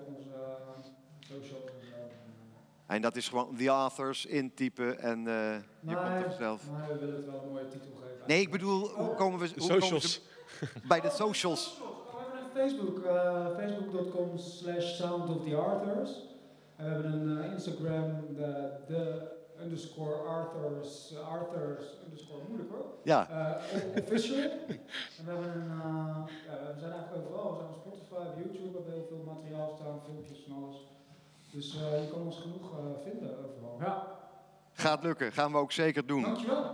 op onze eh, socials en dat is gewoon The Authors intypen en eh, je komt er vanzelf. Maar we willen het wel een mooie titel geven. Nee, ik bedoel, hoe komen we De hoe komen socials. bij de socials? Oh, we hebben een Facebook, eh, facebook.com slash sound of the Arthurs. En we hebben een eh, Instagram, de, de underscore Arthurs, Arthurs underscore moeilijk hoor. Ja, Eh, official. en we hebben een, eh, ja, we zijn eigenlijk overal. We zijn op Spotify, op YouTube, we hebben heel veel materiaal staan, filmpjes en alles. Dus eh, je kan ons genoeg eh, vinden overal. Ja, gaat lukken. Gaan we ook zeker doen. Oké. dankjewel. Ja,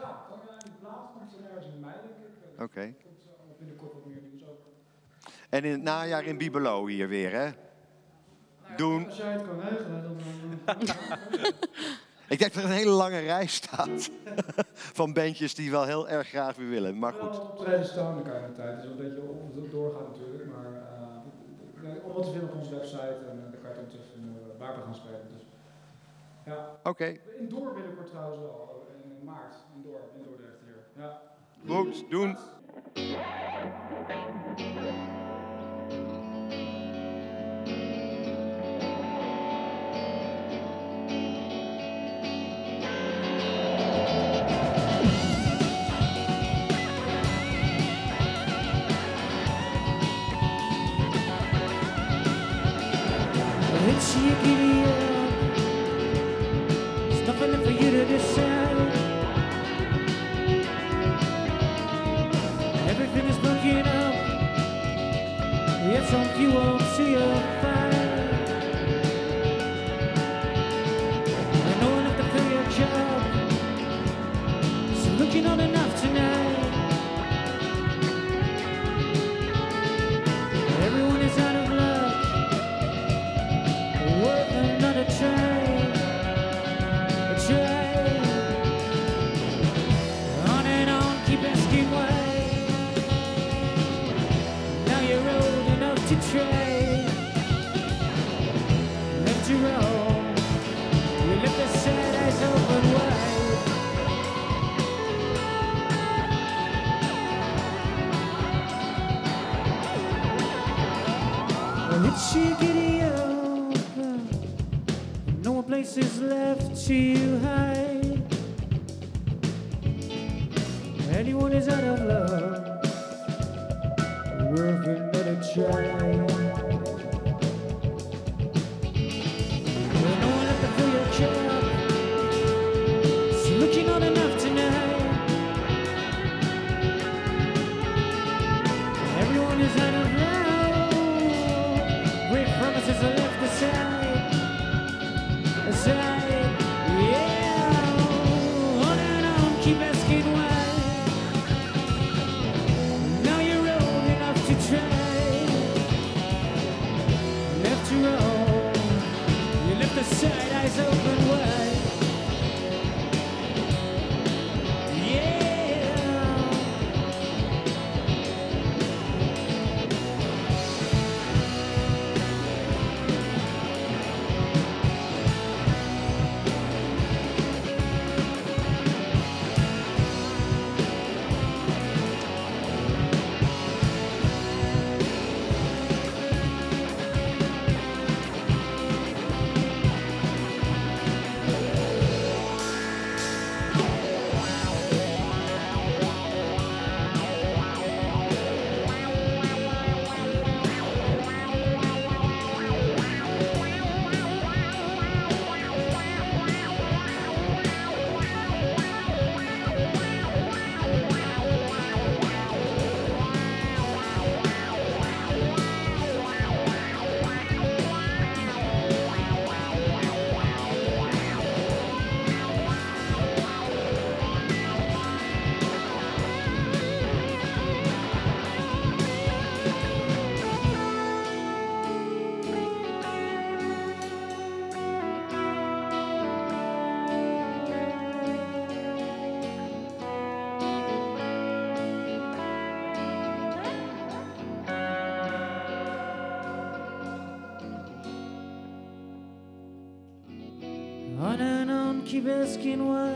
ja, kan je die plaat komt er ergens in mei denk ik. Komt eh, binnenkort wat meer nieuws over. En in het najaar in Bibelo hier weer, hè? Doen. Als jij het kan regelen, dan... eh, Ik denk dat er een hele lange rij staat van bandjes die wel heel erg graag weer willen. Maar goed, wat optreden staan de komende tijd. Het is een beetje doorgaat natuurlijk. Maar eh, nee, allemaal te vinden op onze website. En eh, dan kan je terugvinden eh, waar we gaan spelen. Dus, ja. oké. In Door binnenkort trouwens wel. In, in maart. In Door. In Dordrecht hier. Ja. Goed, doen. You giddy up. There's nothing for you to decide. Everything is broken up. Yet some few won't see a left sad eyes open wide. It's. Oh, no more places left to hide. On and on, keep asking why.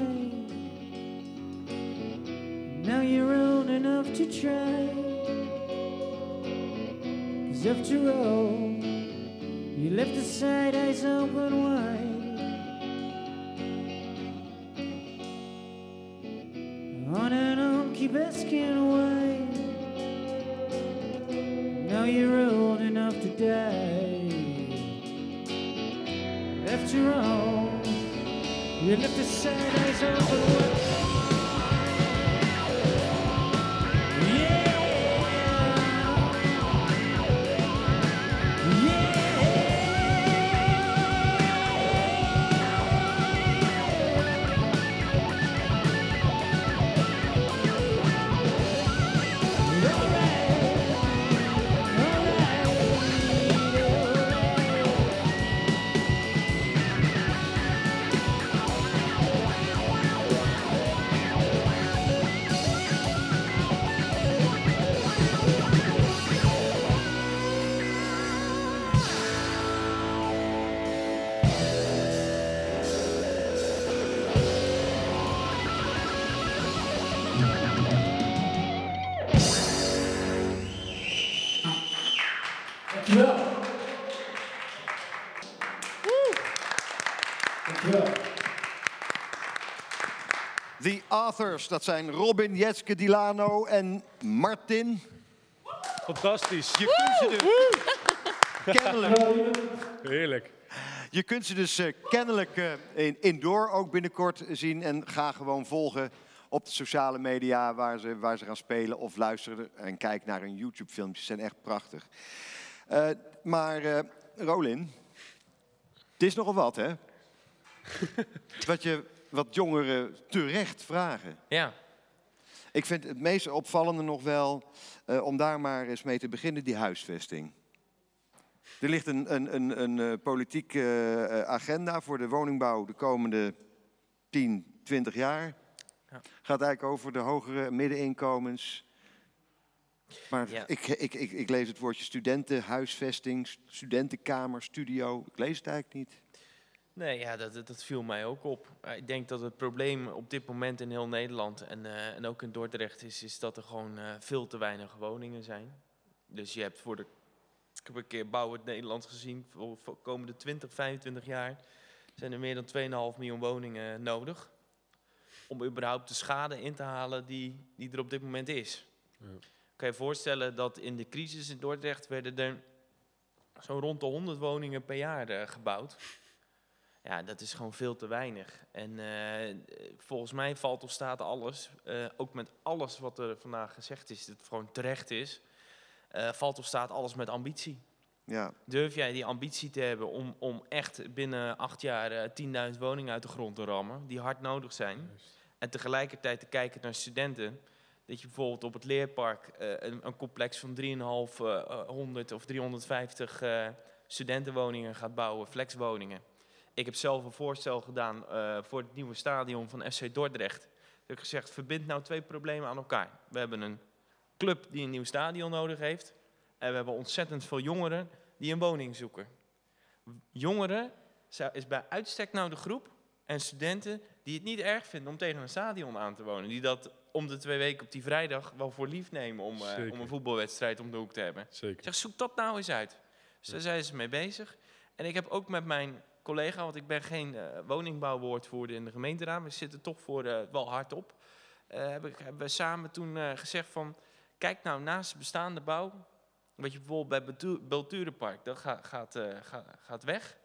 Now you're old enough to try. Cause after all, you left the side eyes open wide. On and on, keep asking why. Now you're old enough to die. After all, you left the side eyes open. Authors, dat zijn Robin, Jetske, Dilano en Martin. Fantastisch. Je kunt ze dus kennelijk, Heerlijk. je kunt ze dus eh, kennelijk eh, in indoor ook binnenkort zien. En ga gewoon volgen op de sociale media waar ze, waar ze gaan spelen. Of luister en kijk naar hun YouTube-filmpjes. Ze zijn echt prachtig. Eh, maar eh, Rolin, het is nogal wat, hè? wat je wat jongeren terecht vragen. Ja, Ik vind het meest opvallende nog wel, eh, om daar maar eens mee te beginnen, die huisvesting. Er ligt een, een, een, een eh, politieke eh, agenda voor de woningbouw de komende 10, 20 jaar. Ja. Gaat eigenlijk over de hogere middeninkomens. Maar Ja. ik, ik, ik, ik lees het woordje studenten, huisvesting, studentenkamer, studio. Ik lees het eigenlijk niet. Nee, ja, dat, dat- viel mij ook op. Ik denk dat het probleem op dit moment in heel Nederland en, eh, en ook in Dordrecht is, is dat er gewoon eh, veel te weinig woningen zijn. Dus je hebt voor de Ik heb een keer Bouw het Nederland gezien. Voor de komende 20, 25 jaar zijn er meer dan 2,5 miljoen woningen nodig. Om überhaupt de schade in te halen die, die er op dit moment is. Ja. Kan je voorstellen dat in de crisis in Dordrecht werden er zo rond de 100 woningen per jaar eh, gebouwd. Ja, dat is gewoon veel te weinig. En eh, volgens mij valt of staat alles, eh, ook met alles wat er vandaag gezegd is, dat het gewoon terecht is, eh, valt of staat alles met ambitie. Ja, Durf jij die ambitie te hebben om, om echt binnen acht jaar eh, 10.000 woningen uit de grond te rammen, die hard nodig zijn, en tegelijkertijd te kijken naar studenten, dat je bijvoorbeeld op het leerpark eh, een, een complex van 3.500 of 350 eh, studentenwoningen gaat bouwen, flexwoningen. Ik heb zelf een voorstel gedaan eh, voor het nieuwe stadion van FC Dordrecht. Ik heb gezegd, verbind nou twee problemen aan elkaar. We hebben een club die een nieuw stadion nodig heeft. En we hebben ontzettend veel jongeren die een woning zoeken. Jongeren is bij uitstek nou de groep en studenten die het niet erg vinden om tegen een stadion aan te wonen. Die dat om de twee weken op die vrijdag wel voor lief nemen om, eh, om een voetbalwedstrijd om de hoek te hebben. Ik Zeker. zeg, zoek dat nou eens uit. Dus daar zijn ze mee bezig. En ik heb ook met mijn collega, want ik ben geen eh, woningbouwwoordvoerder in de gemeenteraad, maar ik zit er toch voor eh, wel hard op. eh, heb ik, hebben we samen toen gezegd van, kijk nou naast de bestaande bouw, wat je bijvoorbeeld bij Belturenpark, dat gaat, gaat, gaat, weg.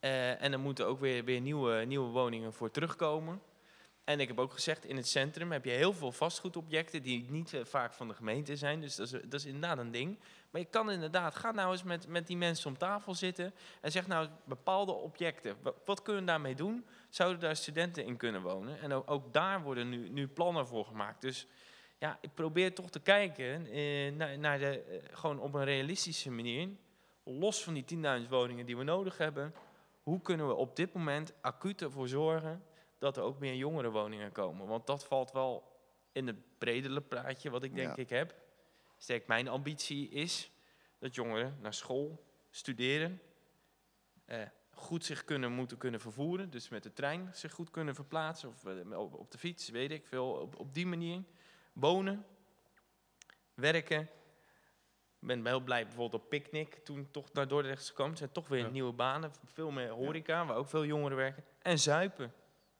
En er moeten ook weer, weer nieuwe, nieuwe woningen voor terugkomen. En ik heb ook gezegd, in het centrum heb je heel veel vastgoedobjecten die niet eh, vaak van de gemeente zijn. Dus dat is, dat is inderdaad een ding. Maar je kan inderdaad, ga nou eens met, met die mensen om tafel zitten en zeg nou bepaalde objecten. Wat, kunnen we daarmee doen? Zouden daar studenten in kunnen wonen? En ook, ook daar worden nu, nu plannen voor gemaakt. Dus ja, ik probeer toch te kijken eh, naar, naar de, eh, gewoon op een realistische manier. Los van die 10.000 woningen die we nodig hebben. Hoe kunnen we op dit moment acuut ervoor zorgen dat er ook meer jongerenwoningen komen? Want dat valt wel in het bredere plaatje wat ik denk Ja. ik heb. Sterk, mijn ambitie is dat jongeren naar school studeren. eh, goed zich kunnen, moeten kunnen vervoeren. Dus met de trein zich goed kunnen verplaatsen. Of eh, op, de fiets, weet ik veel. Op, op die manier. Wonen. Werken. Ik ben heel blij bijvoorbeeld op Picnic. Toen toch naar Dordrecht gekomen. Er zijn toch weer Ja. nieuwe banen. Veel meer horeca, waar ook veel jongeren werken. En zuipen.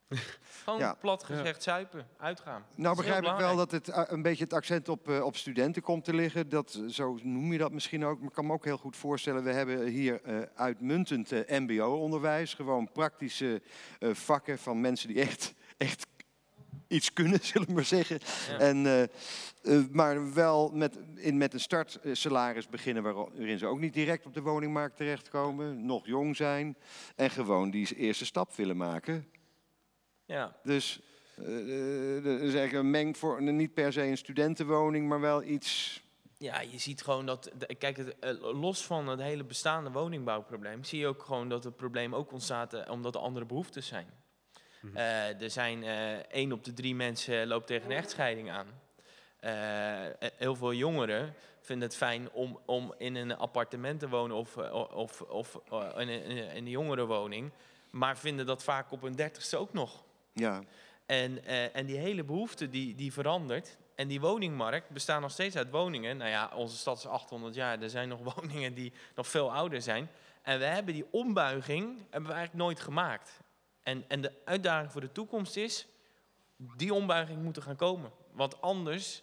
Gewoon Ja. plat gezegd zuipen. Uitgaan. Nou begrijp ik wel dat het eh, een beetje het accent op, eh, op studenten komt te liggen. Dat, zo noem je dat misschien ook. Maar ik kan me ook heel goed voorstellen, we hebben hier eh, uitmuntend eh, mbo-onderwijs. Gewoon praktische eh, vakken van mensen die echt, echt iets kunnen, zullen we maar zeggen. Ja. En, eh, eh, maar wel met, in, met een startsalaris beginnen waar- waarin ze ook niet direct op de woningmarkt terechtkomen. Nog jong zijn en gewoon die eerste stap willen maken. Ja, Dus eh, eh, er is eigenlijk een meng voor niet per se een studentenwoning, maar wel iets. Ja, je ziet gewoon dat, de- kijk, het, eh, los van het hele bestaande woningbouwprobleem, zie je ook gewoon dat het probleem ook ontstaat eh, omdat er andere behoeftes zijn. Eh, er zijn eh één op de drie mensen loopt tegen een echtscheiding aan. Eh, eh, heel veel jongeren vinden het fijn om, om in een appartement te wonen of, eh, of, of eh, in, een, in een- in een jongerenwoning, maar vinden dat vaak op hun dertigste ook nog. Ja, En, eh, en die hele behoefte die, die verandert. En die woningmarkt bestaat nog steeds uit woningen. Nou ja, onze stad is 800 jaar. Er zijn nog woningen die nog veel ouder zijn. En we hebben die ombuiging hebben we eigenlijk nooit gemaakt. En, en de uitdaging voor de toekomst is... die ombuiging moet er gaan komen. Want anders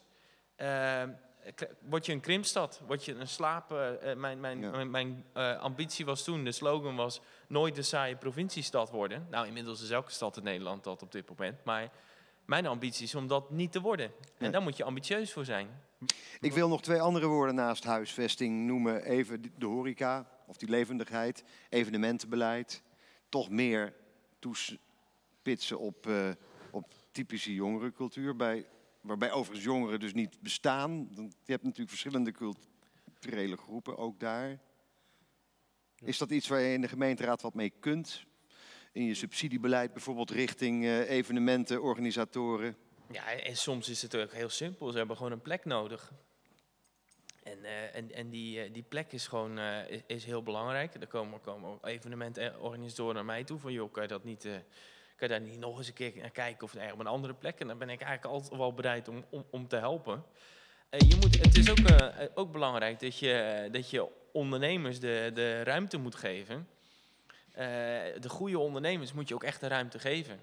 eh, word je een krimpstad. Word je een slaap... eh, eh, mijn mijn, Ja. mijn, mijn, eh, ambitie was toen, de slogan was... nooit de saaie provinciestad worden. Nou, inmiddels is elke stad in Nederland dat op dit moment. Maar mijn ambitie is om dat niet te worden. En Nee. daar moet je ambitieus voor zijn. ik wil nog twee andere woorden naast huisvesting noemen. Even de horeca, of die levendigheid, evenementenbeleid. Toch meer toespitsen op, eh, op typische jongerencultuur. Bij, waarbij overigens jongeren dus niet bestaan. Je hebt natuurlijk verschillende culturele groepen ook daar. Is dat iets waar je in de gemeenteraad wat mee kunt? In je subsidiebeleid bijvoorbeeld richting eh, evenementen, organisatoren? Ja, en soms is het ook heel simpel. Ze hebben gewoon een plek nodig. En, eh, en, en die, eh, die plek is gewoon is, is heel belangrijk. Er komen, komen ook evenementorganisatoren naar mij toe van... joh, kan je, dat niet, kan je daar niet nog eens een keer naar kijken of ergens op een andere plek? En dan ben ik eigenlijk altijd wel bereid om, om, om te helpen. eh, je moet, het is ook, eh, eh, ook belangrijk dat je, dat je ondernemers de, de ruimte moet geven. De goede ondernemers moet je ook echt de ruimte geven.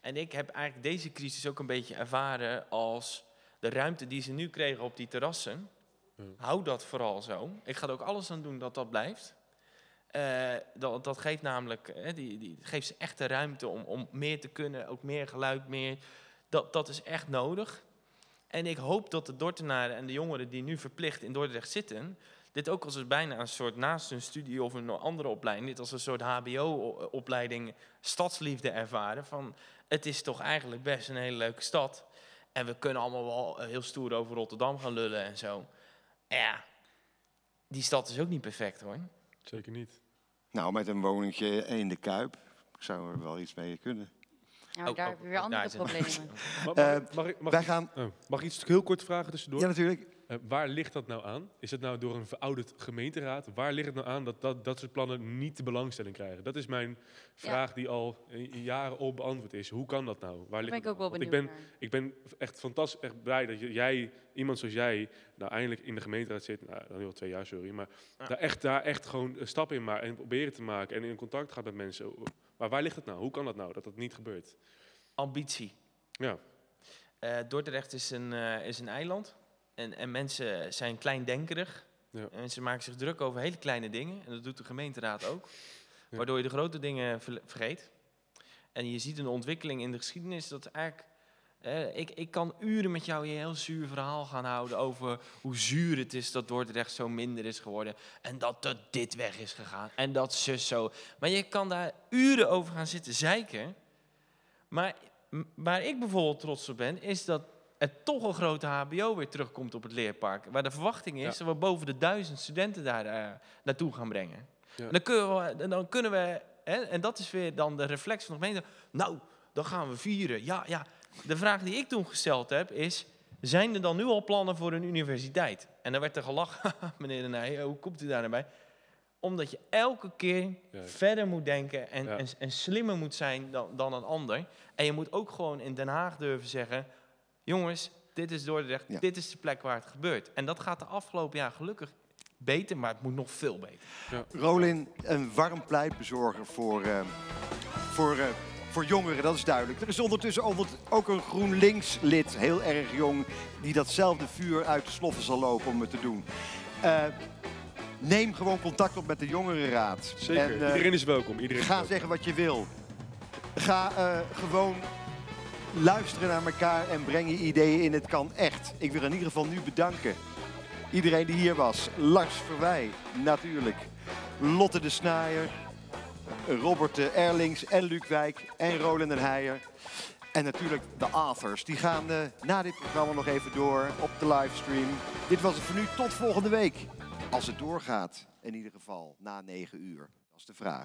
En ik heb eigenlijk deze crisis ook een beetje ervaren als de ruimte die ze nu kregen op die terrassen. Ja. Hou dat vooral zo. Ik ga er ook alles aan doen dat dat blijft. Eh, dat, dat geeft namelijk, eh, die, die geeft ze echt de ruimte om, om meer te kunnen, ook meer geluid, meer. Dat, dat is echt nodig. En ik hoop dat de Dordtenaren en de jongeren die nu verplicht in Dordrecht zitten, dit ook als een bijna een soort naast hun studie of een andere opleiding, dit als een soort HBO-opleiding stadsliefde ervaren. Van het is toch eigenlijk best een hele leuke stad. En we kunnen allemaal wel heel stoer over Rotterdam gaan lullen en zo. Ja, die stad is ook niet perfect hoor. Zeker niet. Nou, met een woningje in de Kuip zou er wel iets mee kunnen. Ook- daar ook- heb je weer andere problemen. Mag, Eh, mag, oh, mag ik iets heel kort vragen tussendoor? Ja, natuurlijk. Eh, waar ligt dat nou aan? Is het nou door een verouderd gemeenteraad? Waar ligt het nou aan dat dat, dat soort plannen niet de belangstelling krijgen? Dat is mijn vraag die al jaren onbeantwoord is. Hoe kan dat nou? Waar ligt ben ik ook wel benieuwd ik ben, naar. ik ben echt fantastisch echt blij dat jij, iemand zoals jij, nou eindelijk in de gemeenteraad zit. Nou, dan al twee jaar, sorry. Maar Ja. daar, echt, daar echt gewoon een stap in maakt en proberen te maken en in contact gaat met mensen. Maar waar ligt het nou? Hoe kan dat nou dat dat niet gebeurt? Ambitie. Ja. Eh, Dordrecht is een, eh, is een eiland. En, en mensen zijn kleindenkerig. Ja. En ze maken zich druk over hele kleine dingen. En dat doet de gemeenteraad ook. Ja. Waardoor je de grote dingen ver- vergeet. En je ziet een ontwikkeling in de geschiedenis dat eigenlijk... eh, ik, ik kan uren met jou een heel zuur verhaal gaan houden over hoe zuur het is dat Dordrecht zo minder is geworden. En dat er dit weg is gegaan. En dat zus zo. Maar je kan daar uren over gaan zitten zeiken. Maar waar ik bijvoorbeeld trots op ben, is dat er toch een grote HBO weer terugkomt op het leerpark. Waar de verwachting is Ja. dat we boven de duizend studenten daar eh, naartoe gaan brengen. Ja. En dan kunnen we, en dan kunnen we hè, en dat is weer dan de reflex van de gemeente. Nou, dan gaan we vieren. Ja, ja. De vraag die ik toen gesteld heb is, zijn er dan nu al plannen voor een universiteit? En dan werd er gelachen, meneer De Nij, hoe komt u daar nou bij? Omdat je elke keer Ja. verder moet denken en, en, en slimmer moet zijn dan, dan een ander. En je moet ook gewoon in Den Haag durven zeggen... jongens, dit is Dordrecht, Ja. dit is de plek waar het gebeurt. En dat gaat de afgelopen jaar gelukkig beter, maar het moet nog veel beter. Rolin, een warm pleitbezorger voor, eh, voor, eh, voor jongeren, dat is duidelijk. Er is ondertussen onder- ook een GroenLinks-lid, heel erg jong, die datzelfde vuur uit de sloffen zal lopen om het te doen. Eh, neem gewoon contact op met de jongerenraad. Zeker. En, iedereen is welkom. Iedereen is Ga welkom. zeggen wat je wil. Ga eh, gewoon luisteren naar elkaar en breng je ideeën in. Het kan echt. Ik wil in ieder geval nu bedanken. Iedereen die hier was. Lars Verwij, natuurlijk. Lotte de Snaaier. Robert eh, Erlings en Luc Wijk en Roland den Heijer. En natuurlijk de authors. Die gaan eh, na dit programma nog even door op de livestream. Dit was het voor nu. Tot volgende week. Als het doorgaat. In ieder geval na 9 uur. Dat is de vraag.